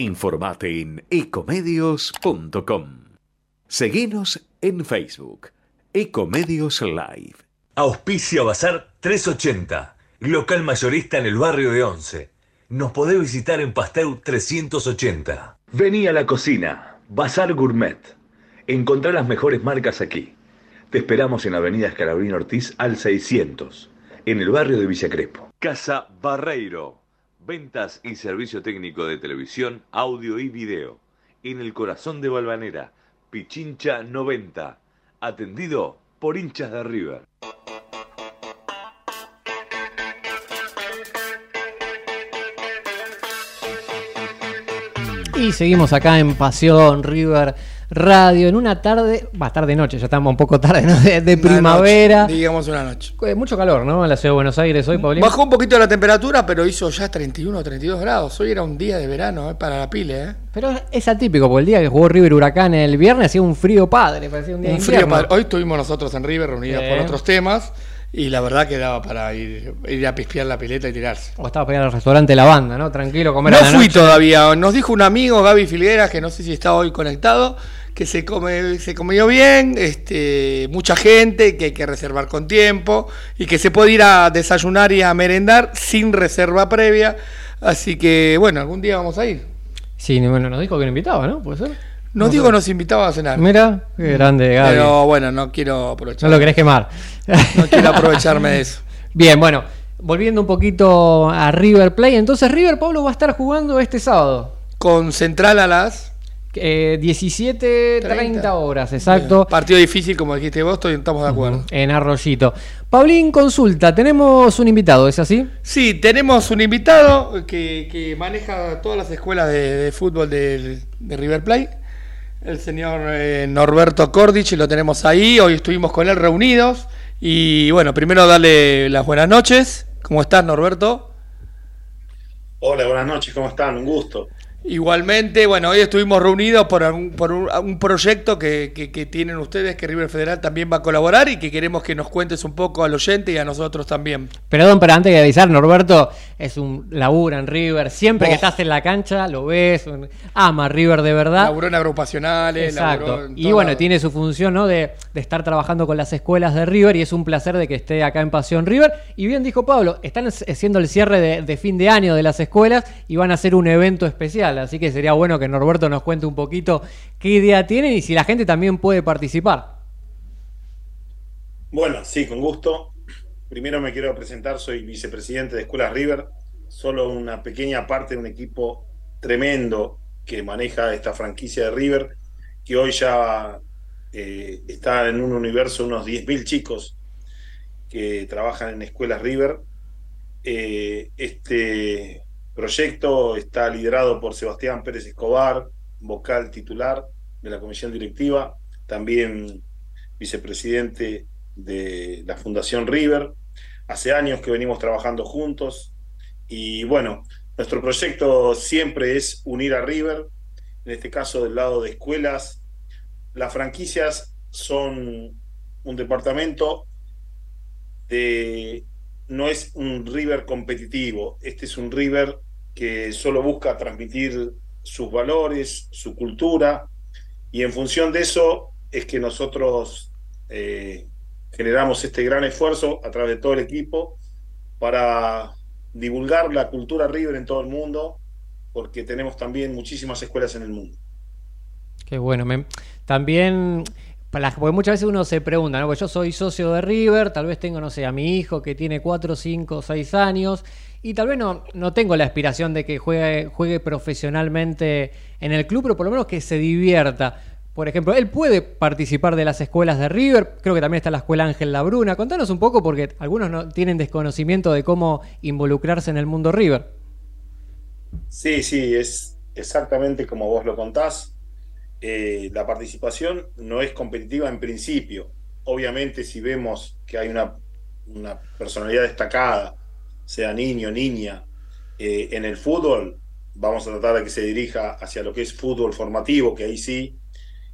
Informate en ecomedios.com. Seguinos en Facebook, Ecomedios Live. Auspicia Bazar 380, local mayorista en el barrio de Once. Nos podés visitar en Pasteur 380. Vení a la cocina, Bazar Gourmet. Encontrá las mejores marcas aquí. Te esperamos en Avenida Escalabrín Ortiz al 600, en el barrio de Villa Crespo. Casa Barreiro. Ventas y servicio técnico de televisión, audio y video. En el corazón de Balvanera, Pichincha 90. Atendido por hinchas de River. Y seguimos acá en Pasión River Radio en una tarde, va tarde noche, ya estamos un poco tarde, ¿no? De, primavera. noche, digamos una noche. Eh, Mucho calor, ¿no? En la ciudad de Buenos Aires hoy, Paulín. Bajó un poquito la temperatura, pero hizo ya 31 o 32 grados. Hoy era un día de verano eh, para la pile. ¿eh? Pero es atípico, porque el día que jugó River Huracán el viernes hacía un frío padre, parecía un día Un frío padre. Hoy estuvimos nosotros en River reunidos por otros temas y la verdad que daba para ir, ir a pispear la pileta y tirarse. O estaba pegado al restaurante La Banda, ¿no? Tranquilo, comer No a la fui noche. todavía. Nos dijo un amigo, Gaby Filgueras, que no sé si está hoy conectado, que se come, se comió bien, este, mucha gente, que hay que reservar con tiempo y que se puede ir a desayunar y a merendar sin reserva previa. Así que bueno, algún día vamos a ir. Sí, bueno, nos dijo que lo invitaba, ¿no? ¿Puede ser? Nos No digo sé. nos invitaba a cenar. Mira, qué grande, Gaby. Pero bueno, no quiero aprovechar. No lo querés quemar. No quiero aprovecharme de eso. Bien, bueno, volviendo un poquito a River Play. Entonces, River Pablo va a estar jugando este sábado. Con Central a las Eh, 17.30 30. horas, exacto. Partido difícil, como dijiste vos, estoy- estamos de acuerdo. En Arroyito. Paulín, consulta, tenemos un invitado, ¿es así? Sí, tenemos un invitado que, que maneja todas las escuelas de, de fútbol del- de, River Plate, el señor eh, Norberto Cordic, lo tenemos ahí, hoy estuvimos con él reunidos y bueno, primero darle las buenas noches. ¿Cómo estás, Norberto? Hola, buenas noches, ¿cómo están? Un gusto. Igualmente, bueno, hoy estuvimos reunidos por, un, por un, un proyecto que, que- que tienen ustedes, que River Federal también va a colaborar y que queremos que nos cuentes un poco al oyente y a nosotros también. Perdón, pero antes de avisar, Norberto es un labura en River. Siempre que Oh. estás en la cancha lo ves, ama River de verdad. Laburó en agrupacionales, laburó Exacto. en Y bueno, lado. tiene su función, ¿no? De, de estar trabajando con las escuelas de River y es un placer de que esté acá en Pasión River. Y bien dijo Pablo, están haciendo el cierre de, de fin de año de las escuelas y van a hacer un evento especial. Así que sería bueno que Norberto nos cuente un poquito qué idea tienen y si la gente también puede participar. Bueno, sí, con gusto. Primero me quiero presentar, soy vicepresidente de Escuelas River, solo una pequeña parte de un equipo tremendo que maneja esta franquicia de River, que hoy ya eh, está en un universo unos 10.000 chicos que trabajan en Escuelas River. Eh, este proyecto está liderado por Sebastián Pérez Escobar, vocal titular de la comisión directiva, también vicepresidente de la Fundación River. Hace años que venimos trabajando juntos y bueno, nuestro proyecto siempre es unir a River, en este caso del lado de escuelas. Las franquicias son un departamento de no es un River competitivo, este es un River que solo busca transmitir sus valores, su cultura, y en función de eso es que nosotros eh, generamos este gran esfuerzo a través de todo el equipo para divulgar la cultura River en todo el mundo, porque tenemos también muchísimas escuelas en el mundo. Qué bueno. también, porque muchas veces uno se pregunta, ¿no? Porque yo soy socio de River, tal vez tengo, no sé, a mi hijo que tiene 4, 5, 6 años, y tal vez no, no tengo la aspiración de que juegue, juegue profesionalmente en el club, pero por lo menos que se divierta. Por ejemplo, él puede participar de las escuelas de River, creo que también está la escuela Ángel Labruna. Contanos un poco, porque algunos no tienen desconocimiento de cómo involucrarse en el mundo River. Sí, sí, es exactamente como vos lo contás. Eh, la participación no es competitiva en principio. Obviamente, si vemos que hay una, personalidad destacada, sea niño niña, eh, en el fútbol, vamos a tratar de que se dirija hacia lo que es fútbol formativo, que ahí sí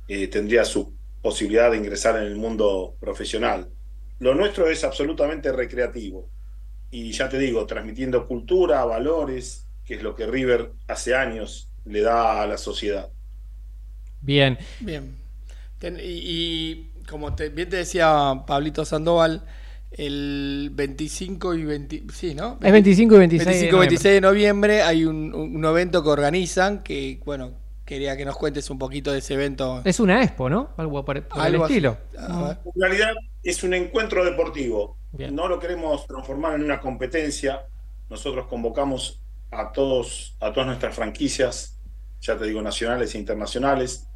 eh, tendría su posibilidad de ingresar en el mundo profesional. Lo nuestro es absolutamente recreativo. Y ya te digo, transmitiendo cultura, valores, que es lo que River hace años le da a la sociedad. Bien. Bien. Ten- y, y como te- bien te decía Pablito Sandoval, el 25 y 20, sí, ¿no? Es 25 y 26 de 25 y noviembre. 26 de noviembre hay un, un evento que organizan que, bueno, quería que nos cuentes un poquito de ese evento. Es una expo, ¿no? Algo por, por el Algo así. estilo. Ah, En realidad es un encuentro deportivo. Bien. No lo queremos transformar en una competencia. Nosotros convocamos a todos, a todas nuestras franquicias, ya te digo, nacionales e internacionales,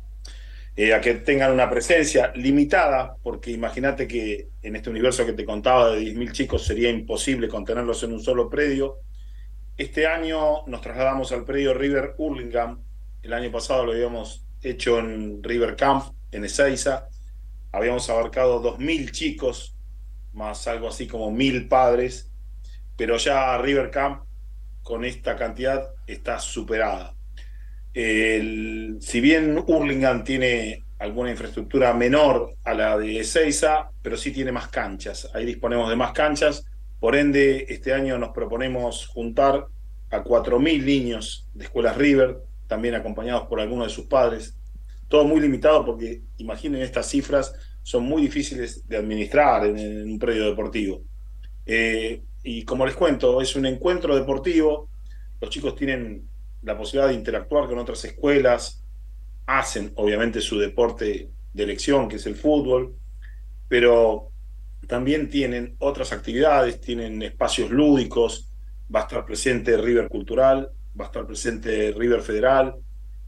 eh, a que tengan una presencia limitada, porque imagínate que en este universo que te contaba de 10.000 chicos sería imposible contenerlos en un solo predio. Este año nos trasladamos al predio River Hurlingham. El año pasado lo habíamos hecho en River Camp, en Ezeiza. Habíamos abarcado 2.000 chicos, más algo así como 1.000 padres, pero ya River Camp con esta cantidad está superada. Si bien Hurlingham tiene alguna infraestructura menor a la de Ezeiza, pero sí tiene más canchas. Ahí disponemos de más canchas. Por ende, este año nos proponemos juntar a 4.000 niños de escuelas River, también acompañados por algunos de sus padres. Todo muy limitado porque, imaginen, estas cifras son muy difíciles de administrar en, en un predio deportivo. Eh, y como les cuento, es un encuentro deportivo. Los chicos tienen la posibilidad de interactuar con otras escuelas, hacen obviamente su deporte de elección, que es el fútbol, pero también tienen otras actividades, tienen espacios lúdicos, va a estar presente River Cultural, va a estar presente River Federal,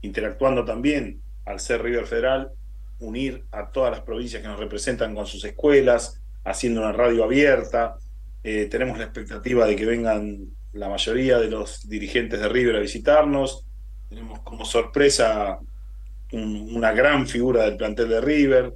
interactuando también, al ser River Federal, unir a todas las provincias que nos representan con sus escuelas, haciendo una radio abierta. Eh, tenemos la expectativa de que vengan la mayoría de los dirigentes de River a visitarnos. Tenemos como sorpresa un- una gran figura del plantel de River.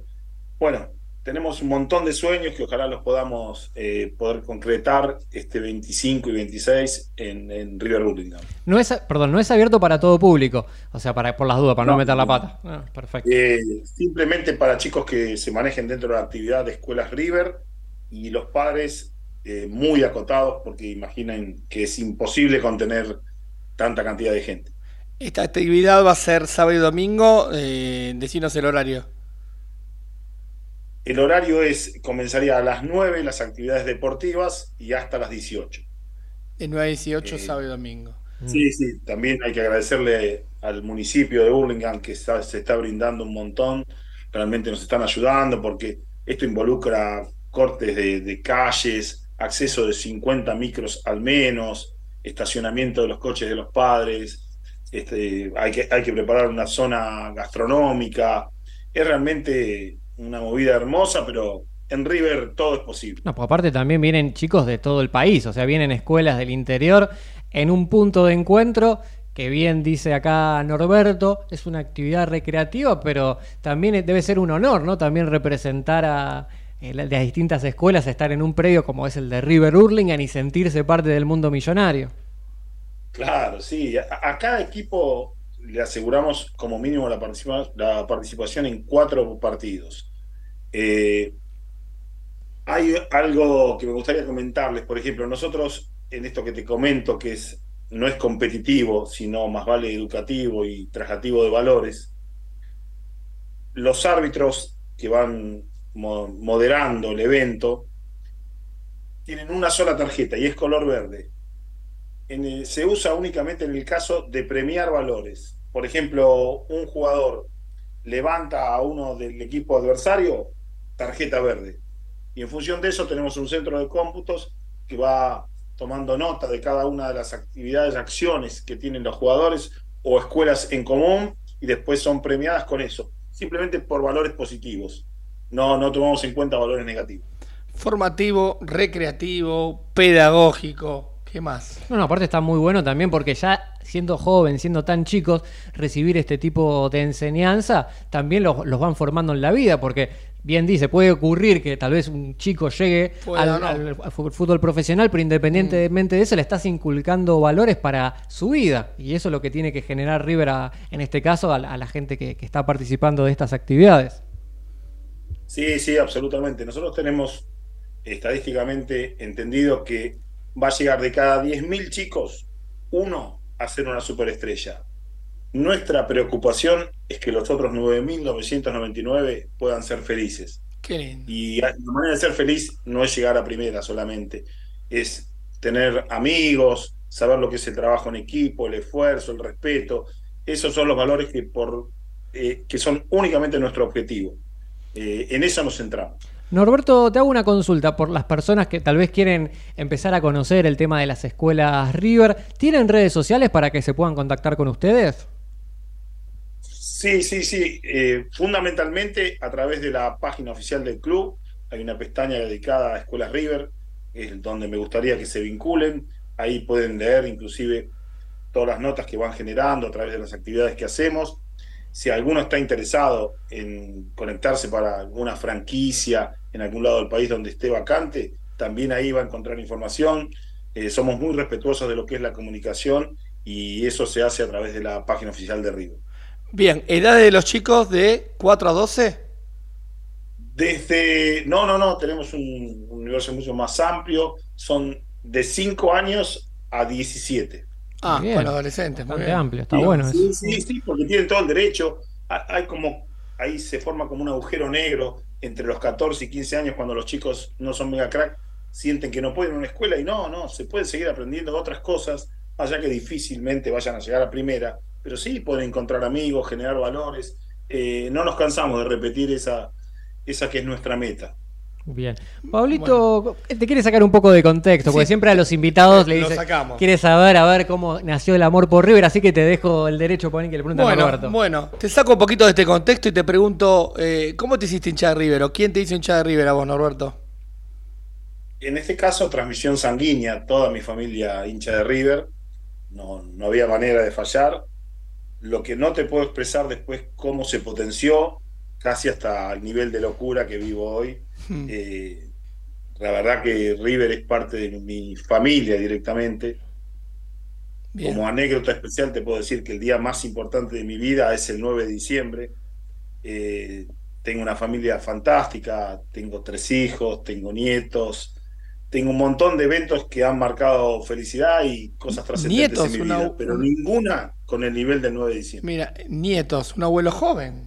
Bueno, tenemos un montón de sueños que ojalá los podamos eh, poder concretar este 25 y 26 en, en River Burlingame. No es, perdón, no es abierto para todo público. O sea, para, por las dudas, para no, No, meter la pata. Ah, perfecto. Eh, simplemente para chicos que se manejen dentro de la actividad de escuelas River y los padres eh, muy acotados porque imaginen que es imposible contener tanta cantidad de gente. Esta actividad va a ser sábado y domingo. Eh, decinos el horario. El horario es, comenzaría a las 9 las actividades deportivas y hasta las 18. De 9 a 18, Eh, sábado y domingo. Sí, sí, también hay que agradecerle al municipio de Burlingame que está- se está brindando un montón, realmente nos están ayudando porque esto involucra cortes de, de calles, acceso de 50 micros al menos, estacionamiento de los coches de los padres, este, hay, que, hay que preparar una zona gastronómica, es realmente una movida hermosa, pero en River todo es posible. No, pues aparte también vienen chicos de todo el país, o sea, vienen escuelas del interior en un punto de encuentro que bien dice acá Norberto, es una actividad recreativa, pero también debe ser un honor, ¿no? También representar a de las distintas escuelas, estar en un predio como es el de River Hurlingham y sentirse parte del mundo millonario. Claro, sí. A, cada equipo le aseguramos como mínimo la, participa- la participación en cuatro partidos. Eh, hay algo que me gustaría comentarles, por ejemplo, nosotros en esto que te comento, que es, no es competitivo, sino más vale educativo y traslativo de valores, los árbitros que van moderando el evento tienen una sola tarjeta y es color verde el- se usa únicamente en el caso de premiar valores. Por ejemplo, un jugador levanta a uno del equipo adversario, tarjeta verde. Y en función de eso tenemos un centro de cómputos que va tomando nota de cada una de las actividades, acciones que tienen los jugadores o escuelas en común y después son premiadas con eso, simplemente por valores positivos. No, no tomamos en cuenta valores negativos. Formativo, recreativo, pedagógico. ¿Qué más? No, no, aparte está muy bueno también porque ya siendo joven, siendo tan chicos, recibir este tipo de enseñanza también los, los van formando en la vida, porque bien dice, puede ocurrir que tal vez un chico llegue al, o no. al- al fu- fútbol profesional, pero independientemente de eso le estás inculcando valores para su vida, y eso es lo que tiene que generar River a- en este caso a, la- a la gente que, que está participando de estas actividades. Sí, sí, absolutamente. Nosotros tenemos estadísticamente entendido que va a llegar de cada 10.000 chicos, uno a ser una superestrella. Nuestra preocupación es que los otros 9.999 puedan ser felices. Qué lindo. Y la manera de ser feliz no es llegar a primera solamente, es tener amigos, saber lo que es el trabajo en equipo, el esfuerzo, el respeto. Esos son los valores que, por, eh, que son únicamente nuestro objetivo. Eh, en eso nos centramos. Norberto, te hago una consulta por las personas que tal vez quieren empezar a conocer el tema de las escuelas River. ¿Tienen redes sociales para que se puedan contactar con ustedes? Sí, sí, sí. Eh, fundamentalmente a través de la página oficial del club. Hay una pestaña dedicada a Escuelas River, es donde me gustaría que se vinculen. Ahí pueden leer inclusive todas las notas que van generando a través de las actividades que hacemos. Si alguno está interesado en conectarse para alguna franquicia en algún lado del país donde esté vacante, también ahí va a encontrar información. Eh, somos muy respetuosos de lo que es la comunicación y eso se hace a través de la página oficial de River. Bien, edad de los chicos de 4 a 12. Desde, no, no, no, tenemos un universo mucho más amplio, son de 5 años a 17. Ah, Bien. para adolescentes. Muy Bastante bien. amplio, está Sí, bueno sí, eso. sí, sí, porque tienen todo el derecho. Ha- Hay como, ahí se forma como un agujero negro entre los 14 y 15 años cuando los chicos no son mega crack, sienten que no pueden ir a una escuela y no, no, se puede seguir aprendiendo otras cosas, allá que difícilmente vayan a llegar a primera, pero sí pueden encontrar amigos, generar valores. Eh, no nos cansamos de repetir esa, esa que es nuestra meta. Bien. Pablito, te quiere sacar un poco de contexto, porque siempre a los invitados le Lo dice, sacamos. quiere saber a ver cómo nació el amor por River, así que te dejo el derecho poner que le pregunte a Norberto. bueno, te saco un poquito de este contexto y te pregunto, eh, ¿cómo te hiciste hincha de River o quién te hizo hincha de River a vos, Norberto? En este caso, transmisión sanguínea, toda mi familia hincha de River, no, no había manera de fallar. Lo que no te puedo expresar después cómo se potenció casi hasta el nivel de locura que vivo hoy. Mm. Eh, la verdad que River es parte de mi familia directamente. Bien. Como anécdota especial te puedo decir que el día más importante de mi vida es el 9 de diciembre. Eh, tengo una familia fantástica, tengo tres hijos, tengo nietos, tengo un montón de eventos que han marcado felicidad y cosas trascendentes en mi una- vida, pero un- ninguna con el nivel del 9 de diciembre. Mira, nietos, un abuelo joven,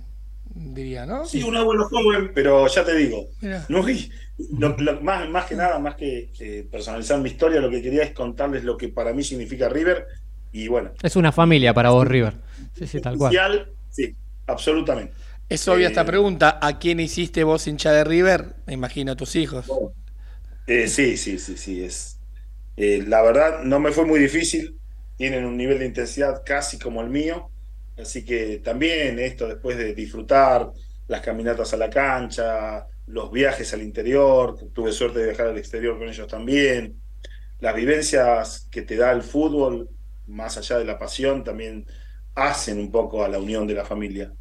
diría, ¿no? Sí, un abuelo joven, pero ya te digo, Mira. no, y lo- lo- más, más que nada, más que eh, personalizar mi historia, lo que quería es contarles lo que para mí significa River y bueno, Es una familia para vos, River. Sí, sí, tal cual. especial, sí, absolutamente. Es obvia esta Eh, pregunta. ¿A quién hiciste vos hincha de River? Me imagino a tus hijos. Eh, sí, sí, sí, sí, es. eh, la verdad, no me fue muy difícil. Tienen un nivel de intensidad casi como el mío. Así que también esto, después de disfrutar las caminatas a la cancha, los viajes al interior, tuve suerte de viajar al exterior con ellos también. Las vivencias que te da el fútbol, más allá de la pasión, también hacen un poco a la unión de la familia.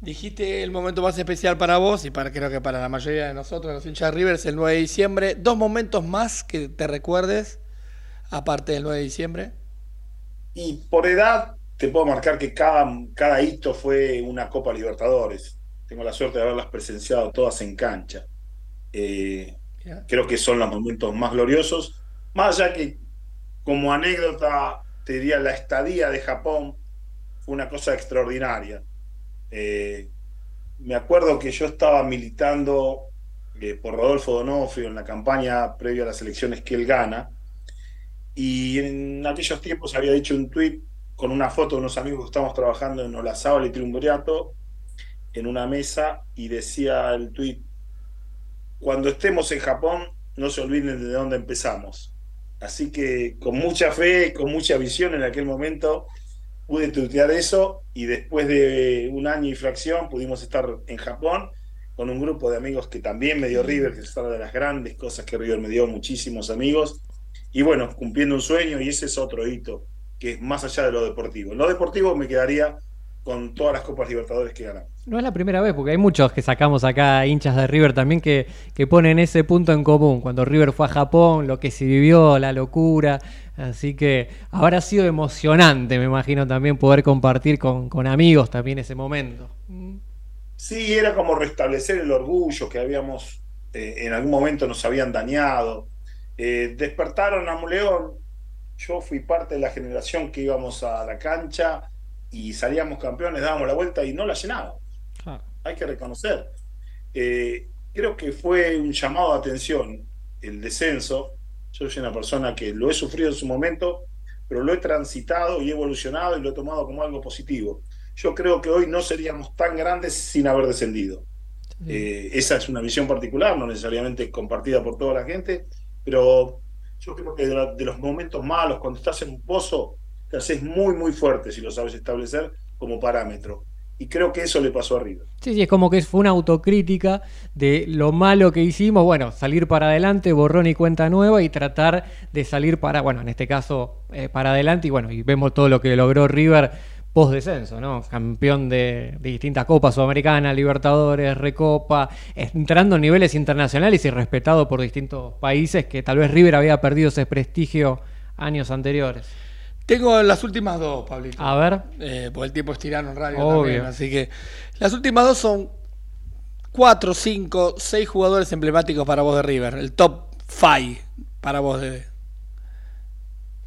Dijiste el momento más especial para vos y para creo que para la mayoría de nosotros, los hinchas de River, es el 9 de diciembre. Dos momentos más que te recuerdes, aparte del 9 de diciembre. Y por edad, te puedo marcar que cada, cada hito fue una Copa Libertadores. Tengo la suerte de haberlas presenciado todas en cancha. Eh, creo que son los momentos más gloriosos. Más allá que, como anécdota, te diría la estadía de Japón fue una cosa extraordinaria. Eh, me acuerdo que yo estaba militando eh, por Rodolfo Donofrio en la campaña previa a las elecciones que él gana. Y en aquellos tiempos había dicho un tuit con una foto de unos amigos que estábamos trabajando en Olazábal y Triunvirato en una mesa y decía el tuit, cuando estemos en Japón, no se olviden de dónde empezamos. Así que con mucha fe, con mucha visión en aquel momento, pude tuitear eso y después de un año y fracción pudimos estar en Japón con un grupo de amigos que también me dio River, que es una de las grandes cosas que River me dio, muchísimos amigos. Y bueno, cumpliendo un sueño y ese es otro hito, que es más allá de lo deportivo. En lo deportivo me quedaría con todas las Copas Libertadores que ganamos. No es la primera vez, porque hay muchos que sacamos acá, hinchas de River también, que, que ponen ese punto en común. Cuando River fue a Japón, lo que se vivió, la locura. Así que habrá sido emocionante, me imagino, también poder compartir con, con amigos también ese momento. Sí, era como restablecer el orgullo que habíamos, eh, en algún momento nos habían dañado. Eh, despertaron a Muleón. Yo fui parte de la generación que íbamos a la cancha y salíamos campeones, dábamos la vuelta y no la llenábamos. Hay que reconocer. Eh, creo que fue un llamado de atención el descenso. Yo soy una persona que lo he sufrido en su momento, pero lo he transitado y he evolucionado y lo he tomado como algo positivo. Yo creo que hoy no seríamos tan grandes sin haber descendido. Eh, esa es una visión particular, no necesariamente compartida por toda la gente, pero yo creo que de, los momentos malos, cuando estás en un pozo, te haces muy, muy fuerte si lo sabes establecer como parámetro. Y creo que eso le pasó a River. Sí, sí, es como que fue una autocrítica de lo malo que hicimos, bueno, salir para adelante, borrón y cuenta nueva y tratar de salir para, bueno, en este caso, eh, para adelante y bueno, y vemos todo lo que logró River post descenso, ¿no? Campeón de, de distintas copas sudamericanas, Libertadores, Recopa, entrando en niveles internacionales y respetado por distintos países que tal vez River había perdido ese prestigio años anteriores. Tengo las últimas dos, Pablito. A ver. Eh, porque el tiempo es tirano en radio Obvio. también, así que las últimas dos son cuatro, cinco, seis jugadores emblemáticos para vos de River. El top five para vos de,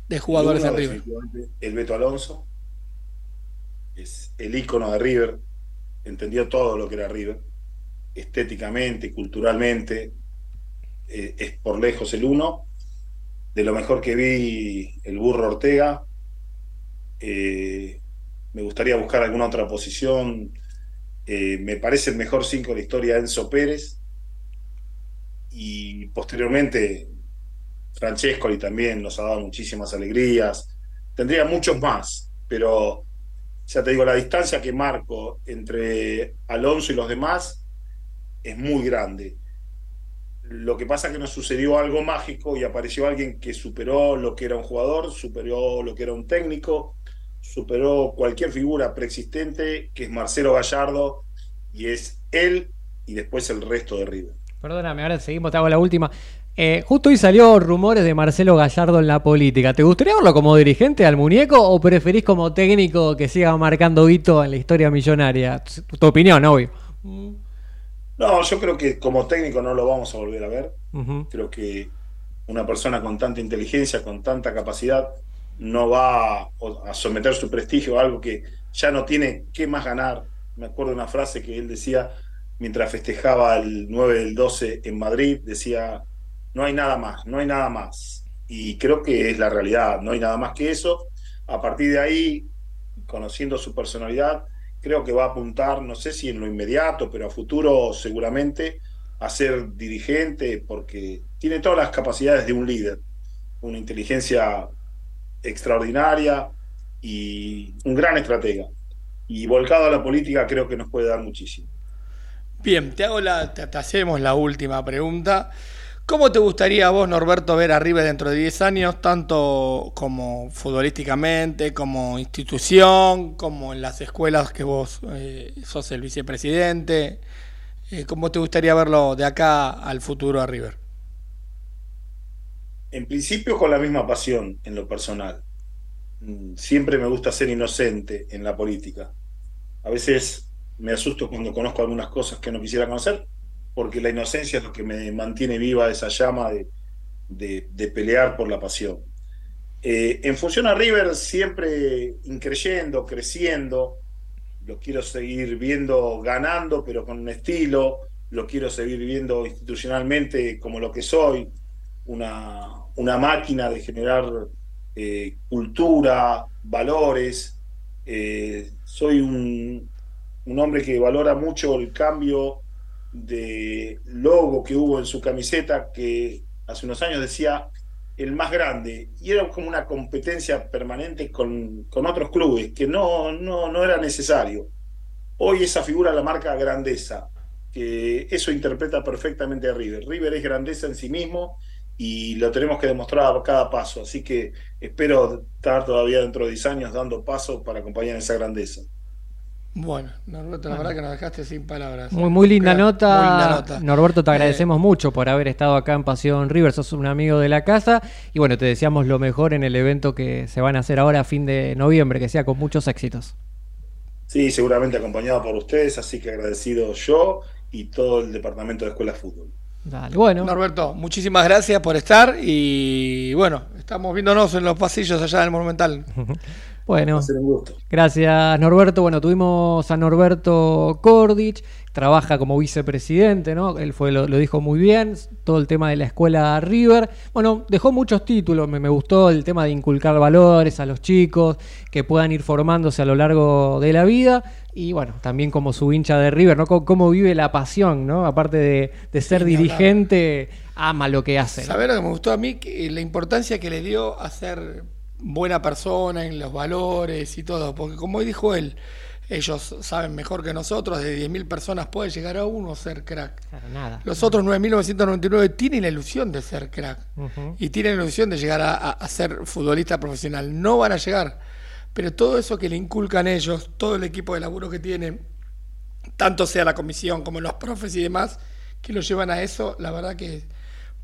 de jugadores uno, River. El Beto Alonso es el ícono de River, entendió todo lo que era River, estéticamente, culturalmente, eh, es por lejos el uno. De lo mejor que vi, el burro Ortega. Eh, me gustaría buscar alguna otra posición. Eh, me parece el mejor cinco de la historia Enzo Pérez. Y posteriormente Francescoli también nos ha dado muchísimas alegrías. Tendría muchos más, pero ya te digo, la distancia que marco entre Alonso y los demás es muy grande. Lo que pasa es que nos sucedió algo mágico y apareció alguien que superó lo que era un jugador, superó lo que era un técnico, superó cualquier figura preexistente, que es Marcelo Gallardo, y es él y después el resto de River. Perdóname, ahora seguimos, te hago la última. Eh, justo hoy salió rumores de Marcelo Gallardo en la política. ¿Te gustaría verlo como dirigente al muñeco o preferís como técnico que siga marcando hito en la historia millonaria? Tu opinión, obvio. No, yo creo que como técnico no lo vamos a volver a ver. Creo que una persona con tanta inteligencia, con tanta capacidad, no va a, someter su prestigio a algo que ya no tiene qué más ganar. Me acuerdo de una frase que él decía mientras festejaba el 9 del 12 en Madrid, decía, no hay nada más, no hay nada más. Y creo que es la realidad, no hay nada más que eso. A partir de ahí, conociendo su personalidad, creo que va a apuntar, no sé si en lo inmediato, pero a futuro seguramente, a ser dirigente, porque tiene todas las capacidades de un líder, una inteligencia extraordinaria y un gran estratega. Y volcado a la política creo que nos puede dar muchísimo. Bien, te, hago la, te, hacemos la última pregunta. ¿Cómo te gustaría a vos, Norberto, ver a River dentro de 10 años, tanto como futbolísticamente, como institución, como en las escuelas que vos eh, sos el vicepresidente? Eh, ¿Cómo te gustaría verlo de acá al futuro a River? En principio con la misma pasión en lo personal. Mm, Siempre me gusta ser inocente en la política. A veces me asusto cuando conozco algunas cosas que no quisiera conocer, porque la inocencia es lo que me mantiene viva esa llama de, de- pelear por la pasión. Eh, en función a River, siempre increyendo, creciendo, lo quiero seguir viendo ganando, pero con un estilo, lo quiero seguir viendo institucionalmente como lo que soy, una, una máquina de generar eh, cultura, valores. Eh, soy un, un hombre que valora mucho el cambio de logo que hubo en su camiseta, que hace unos años decía el más grande, y era como una competencia permanente con, con otros clubes, que no, no, no era necesario. Hoy esa figura la marca grandeza, que eso interpreta perfectamente a River. River es grandeza en sí mismo y lo tenemos que demostrar a cada paso, así que espero estar todavía dentro de 10 años dando paso para acompañar esa grandeza. Bueno, Norberto, la verdad que nos dejaste sin palabras. Muy, muy linda Muy nota. linda nota. Norberto, te Eh, agradecemos mucho por haber estado acá en Pasión River. Sos un amigo de la casa. Y bueno, te deseamos lo mejor en el evento que se van a hacer ahora a fin de noviembre, que sea con muchos éxitos. Sí, seguramente acompañado por ustedes, así que agradecido yo y todo el departamento de Escuela de Fútbol. Dale, bueno. Norberto, muchísimas gracias por estar y bueno, estamos viéndonos en los pasillos allá del Monumental. Bueno, un gusto. gracias Norberto. Bueno, tuvimos a Norberto Kordich, trabaja como vicepresidente, ¿no? Él fue, lo, lo dijo muy bien, todo el tema de la escuela River. Bueno, dejó muchos títulos, me, me gustó el tema de inculcar valores a los chicos, que puedan ir formándose a lo largo de la vida. Y bueno, también como su hincha de River, ¿no? Cómo, cómo vive la pasión, ¿no? Aparte de, de ser dirigente, ama lo que hace. ¿no? ¿Sabés lo que me gustó a mí? Que la importancia que le dio a ser buena persona en los valores y todo, porque como dijo él, ellos saben mejor que nosotros, de 10.000 personas puede llegar a uno a ser crack. Claro, nada. Los otros 9.999 tienen la ilusión de ser crack y tienen la ilusión de llegar a, a- a ser futbolista profesional. No van a llegar, pero todo eso que le inculcan ellos, todo el equipo de laburo que tienen, tanto sea la comisión como los profes y demás, que lo llevan a eso, la verdad que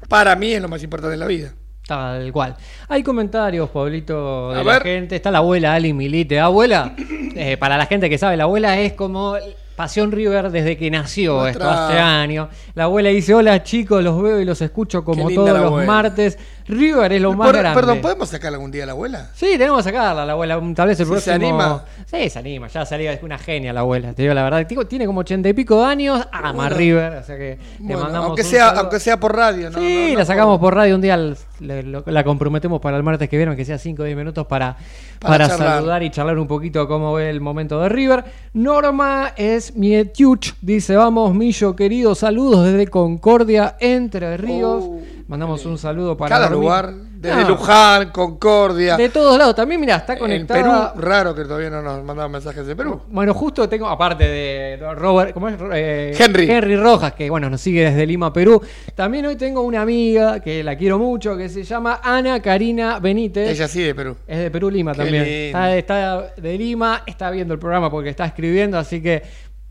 para mí es lo más importante en la vida. Tal cual. Hay comentarios, Pablito, de A la ver. gente. Está la abuela Ali Milite. Abuela, eh, para la gente que sabe, la abuela es como Pasión River desde que nació, Nuestra- esto hace años. La abuela dice, hola chicos, los veo y los escucho como Qué linda todos la los abuela. martes. River es lo más Por- grande. Perdón, ¿podemos sacarla algún día a la abuela? Sí, tenemos que sacarla, la abuela. Tal vez el Si próximo. se anima. Sí, se anima. Ya salía, es una genia la abuela. Te digo la verdad. Tiene- Tiene como ochenta y pico de años. Ama Bueno. River. O sea que le mandamos. aunque un sea, saludo. aunque sea por radio, ¿no? Sí, no- no la sacamos por radio un día, le- lo- la comprometemos para el martes que viene, que sea 5 o 10 minutos para, Para saludar y charlar un poquito cómo ve el momento de River. Norma es Mietiuch, dice, vamos, Millo querido, saludos desde Concordia, Entre Ríos. Oh, Mandamos un saludo para Cada lugar, desde No, Luján, Concordia. De todos lados, también mira, está en conectada. Perú, raro que todavía no nos mandaban mensajes de Perú. Bueno, justo tengo, aparte de Robert, ¿cómo es? Eh, Henry. Henry Rojas, que bueno, nos sigue desde Lima, Perú. También hoy tengo una amiga que la quiero mucho, que se llama Ana Karina Benítez. Ella sí de Perú. Es de Perú, Lima Qué también. Está, está de Lima, está viendo el programa porque está escribiendo, así que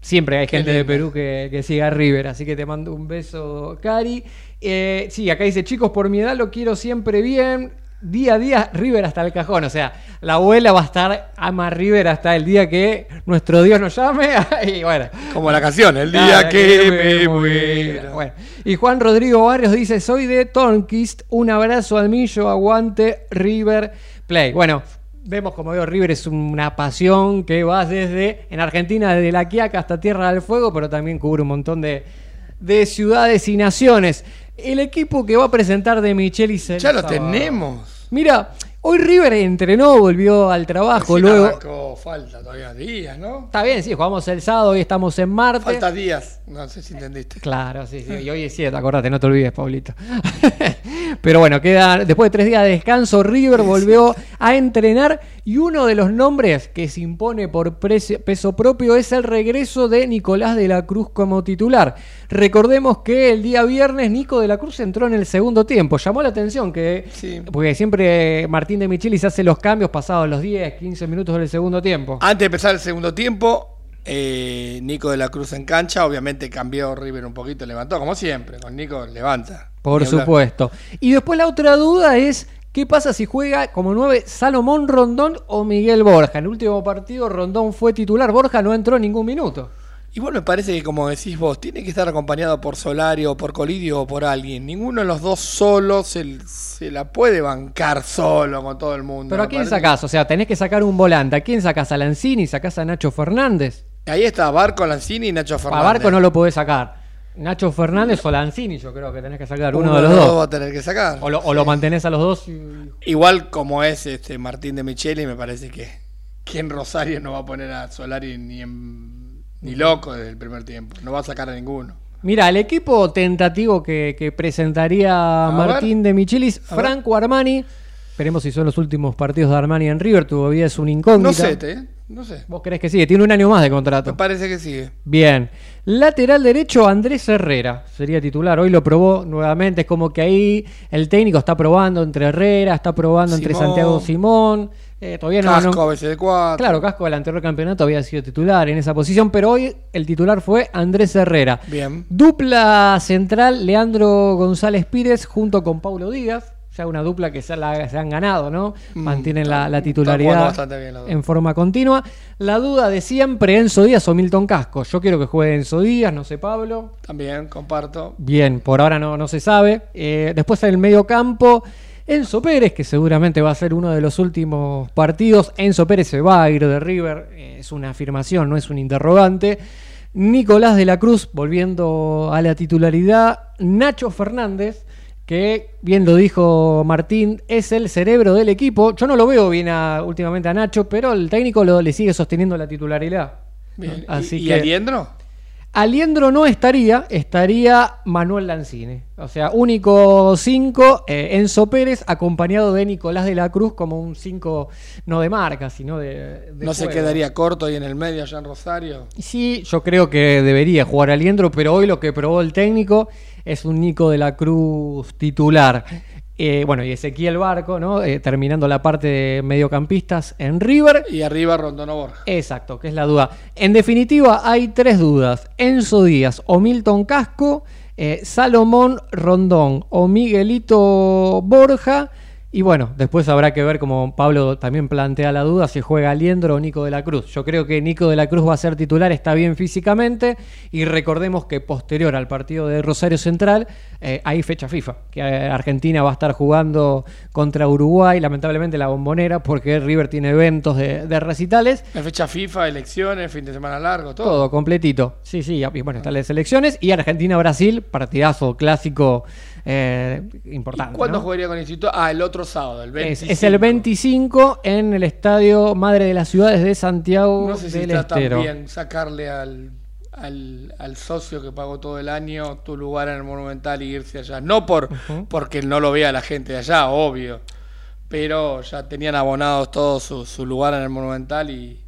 Siempre hay gente de. Perú que, que sigue a River, así que te mando un beso, Cari. Eh, sí, acá dice, chicos, por mi edad lo quiero siempre bien. Día a día, River hasta el cajón. O sea, la abuela va a estar, ama River hasta el día que nuestro Dios nos llame. y bueno, Como la canción, el día Nada, que me muera. Bueno, y Juan Rodrigo Barrios dice: Soy de Tornquist. Un abrazo al millo. Aguante River Play. Bueno, vemos como veo, River es una pasión que va desde en Argentina, desde La Quiaca hasta Tierra del Fuego, pero también cubre un montón de, de ciudades y naciones. El equipo que va a presentar de Michelis el Ya lo tenemos. Mira, hoy River entrenó, volvió al trabajo, Recién luego. arrancó, falta todavía días, ¿no? Está bien, sí, jugamos el sábado, hoy estamos en Marte. Falta días. No sé si entendiste. Claro, sí, sí. Y hoy es 7, acordate, no te olvides, Pablito. Pero bueno, queda, después de tres días de descanso, River volvió a entrenar y uno de los nombres que se impone por peso propio es el regreso de Nicolás de la Cruz como titular. Recordemos que el día viernes Nico de la Cruz entró en el segundo tiempo. Llamó la atención que, Sí. porque siempre Martín de Michelis hace los cambios pasados los 10, 15 minutos del segundo tiempo. Antes de empezar el segundo tiempo, eh, Nico de la Cruz en cancha. Obviamente cambió River un poquito, levantó, como siempre. Con Nico levanta. Por supuesto. Y después la otra duda es, ¿qué pasa si juega como 9 Salomón Rondón o Miguel Borja? En el último partido Rondón fue titular, Borja no entró ningún minuto. Igual me parece que, como decís vos, tiene que estar acompañado por Solario, por Colidio o por alguien. Ninguno de los dos solos se, se la puede bancar solo con todo el mundo. Pero ¿a quién parece sacás? O sea, tenés que sacar un volante. ¿A quién sacás? ¿A Lanzini? ¿Sacás a Nacho Fernández? Ahí está Barco, Lanzini y Nacho Fernández. A Barco no lo podés sacar. Nacho Fernández o Lanzini, yo creo que tenés que sacar uno, Uno de los va dos. a tener que sacar. O lo, o lo mantenés a los dos. y- Igual como es este Martín de Micheli, me parece que, que en Rosario no va a poner a Solari ni, en- ni loco desde el primer tiempo. No va a sacar a ninguno. Mira, el equipo tentativo que, que presentaría A Martín de Michelis, ver. Franco Armani. Esperemos si son los últimos partidos de Armani en River, todavía es un incógnita. No sé, te, no sé. ¿Vos crees que sigue? Tiene un año más de Me contrato. parece que sigue. Bien. Lateral derecho, Andrés Herrera. Sería titular. Hoy lo probó nuevamente. Es como que ahí el técnico está probando entre Herrera, está probando entre. Santiago Simón. Eh, todavía no, Casco no- a veces de cuatro. Claro, Casco del anterior campeonato había sido titular en esa posición, pero hoy el titular fue Andrés Herrera. Bien. Dupla central, Leandro González Pírez junto con Paulo Díaz. Ya una dupla que se, la- se han ganado, ¿no? Mm, Mantienen la, titularidad bien en forma continua. La duda de siempre, Enzo Díaz o Milton Casco. Yo quiero que juegue Enzo Díaz, no sé Pablo. También comparto. Bien, por ahora no, no se sabe. Eh, después en el medio campo, Enzo Pérez, que seguramente va a ser uno de los últimos partidos. Enzo Pérez se va a ir de River, eh, es una afirmación, no es un interrogante. Nicolás de la Cruz volviendo a la titularidad. Nacho Fernández, que bien lo dijo Martín, es el cerebro del equipo. Yo no lo veo bien a- últimamente a Nacho, pero el técnico lo, le sigue sosteniendo la titularidad. Bien. Así ¿Y, y que- Aliendro? Aliendro no estaría, estaría Manuel Lanzini. O sea, único 5, Enzo Pérez, acompañado de Nicolás de la Cruz como un 5 no de marca, sino de... de ¿No se quedaría corto ahí en el medio allá en Rosario? Sí, yo creo que debería jugar Aliendro, pero hoy lo que probó el técnico es un Nico de la Cruz titular. Eh, bueno, y Ezequiel Barco, ¿no? Eh, terminando la parte de mediocampistas en River. Y arriba Rondono Borja. Exacto, que es la duda. En definitiva, hay tres dudas. Enzo Díaz o Milton Casco, eh, Salomón Rondón o Miguelito Borja. Y bueno, después habrá que ver, como Pablo también plantea la duda, si juega Aliendro o Nico de la Cruz. Yo creo que Nico de la Cruz va a ser titular, está bien físicamente. Y recordemos que posterior al partido de Rosario Central, eh, hay fecha FIFA, que eh, Argentina va a estar jugando contra Uruguay, lamentablemente la bombonera, porque River tiene eventos de, de recitales. La fecha FIFA, elecciones, fin de semana largo, todo. Todo completito. Sí, sí. Y bueno, están las elecciones. Y Argentina-Brasil, partidazo clásico eh, importante. ¿Cuándo ¿no? jugaría con el Instituto? Ah, el otro sábado, el Es, 25. es el 25 en el Estadio Madre de las Ciudades de Santiago No sé si del está Estero. también sacarle al, al, al socio que pagó todo el año tu lugar en el Monumental y irse allá. No por porque no lo vea la gente de allá, obvio. Pero ya tenían abonados todos su, su lugar en el Monumental y,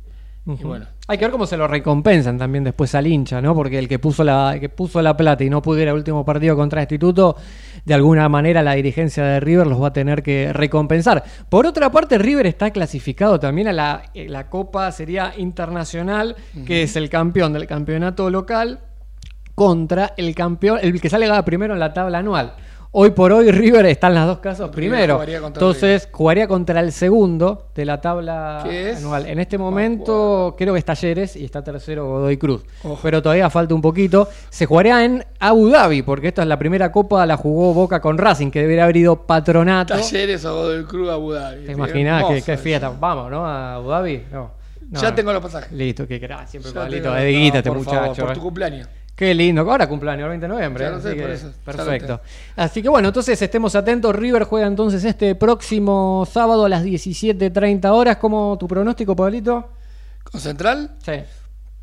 y bueno, Hay que ver cómo se lo recompensan también después al hincha, ¿no? Porque el que puso la, el que puso la plata y no pudiera el último partido contra Instituto, de alguna manera la dirigencia de River los va a tener que recompensar. Por otra parte, River está clasificado también a la, eh, la Copa sería internacional, que es el campeón del campeonato local contra el campeón, el que sale primero en la tabla anual. Hoy por hoy River está en las dos casos primero. jugaría Entonces jugaría contra el segundo de la tabla ¿Qué es? anual. En este momento creo que está Talleres y está tercero Godoy Cruz. Pero todavía falta un poquito. Se jugaría en Abu Dhabi, porque esta es la primera copa, la jugó Boca con Racing, que debería haber ido patronato. Talleres o del Cruz Abu Dhabi. ¿Te imaginas qué, qué fiesta? Vamos, ¿no? A Abu Dhabi. No. No, Ya no. tengo los pasajes. Listo, qué crack. Siempre de guita no, este por muchacho. favor, por eh. tu cumpleaños. Qué lindo, ahora cumpleaños, el 20 de noviembre. Ya lo sé, así por que eso, perfecto. Así que bueno, entonces estemos atentos. River juega entonces este próximo sábado a las 17.30 horas. ¿Cómo tu pronóstico, Pablito? ¿Con Central? Sí,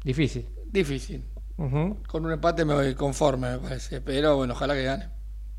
difícil. Difícil. Con un empate me voy conforme, me parece. Pero bueno, ojalá que gane.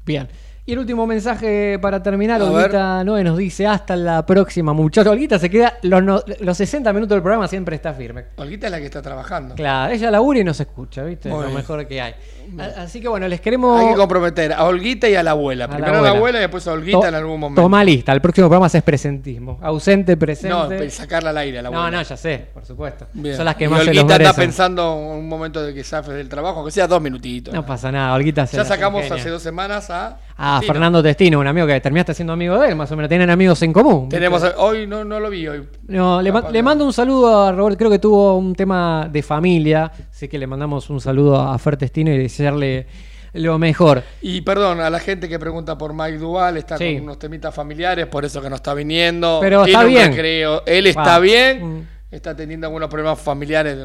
Bien. Y el último mensaje para terminar, A Olguita Noé nos dice hasta la próxima, muchachos. Olguita se queda los, no- los 60 minutos del programa siempre está firme. Olguita es la que está trabajando. Claro, ella labura y nos escucha, ¿viste? Muy Lo mejor que hay. A- Así que bueno, les queremos. Hay que comprometer a Olguita y a la abuela. A la Primero a la abuela. abuela y después a Olguita To- en algún momento. Toma lista, el próximo programa es presentismo. Ausente, presente. No, sacarla al aire a la No, abuela. no, ya sé, por supuesto. Bien. Son las que Y más se los Olguita está pensando un momento de que zafes del trabajo, aunque sea dos minutitos. No pasa nada, Olguita se ya sacamos hace dos semanas a. Ah, Tino. Fernando Testino, un amigo que terminaste siendo amigo de él, más o menos. Tienen amigos en común. Tenemos a- hoy no, no lo vi hoy. No, le, ma- le mando un saludo a Robert, creo que tuvo un tema de familia, así que le mandamos un saludo a Fer Testino y desearle lo mejor. Y perdón, a la gente que pregunta por Mike Duval, está Sí. con unos temitas familiares, por eso que no está viniendo. Pero Tiene está un bien. recreo. Él está bien, mm. está teniendo algunos problemas familiares.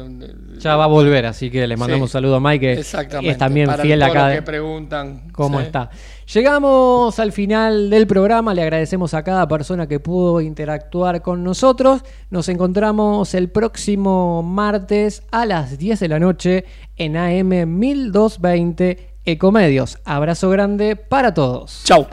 Ya va a volver, así que le mandamos un Sí. saludo a Mike, que Exactamente. es también Para fiel acá. de- que preguntan cómo sí. está. Llegamos al final del programa, le agradecemos a cada persona que pudo interactuar con nosotros. Nos encontramos el próximo martes a las 10 de la noche en AM 1220 Ecomedios. Abrazo grande para todos. Chau.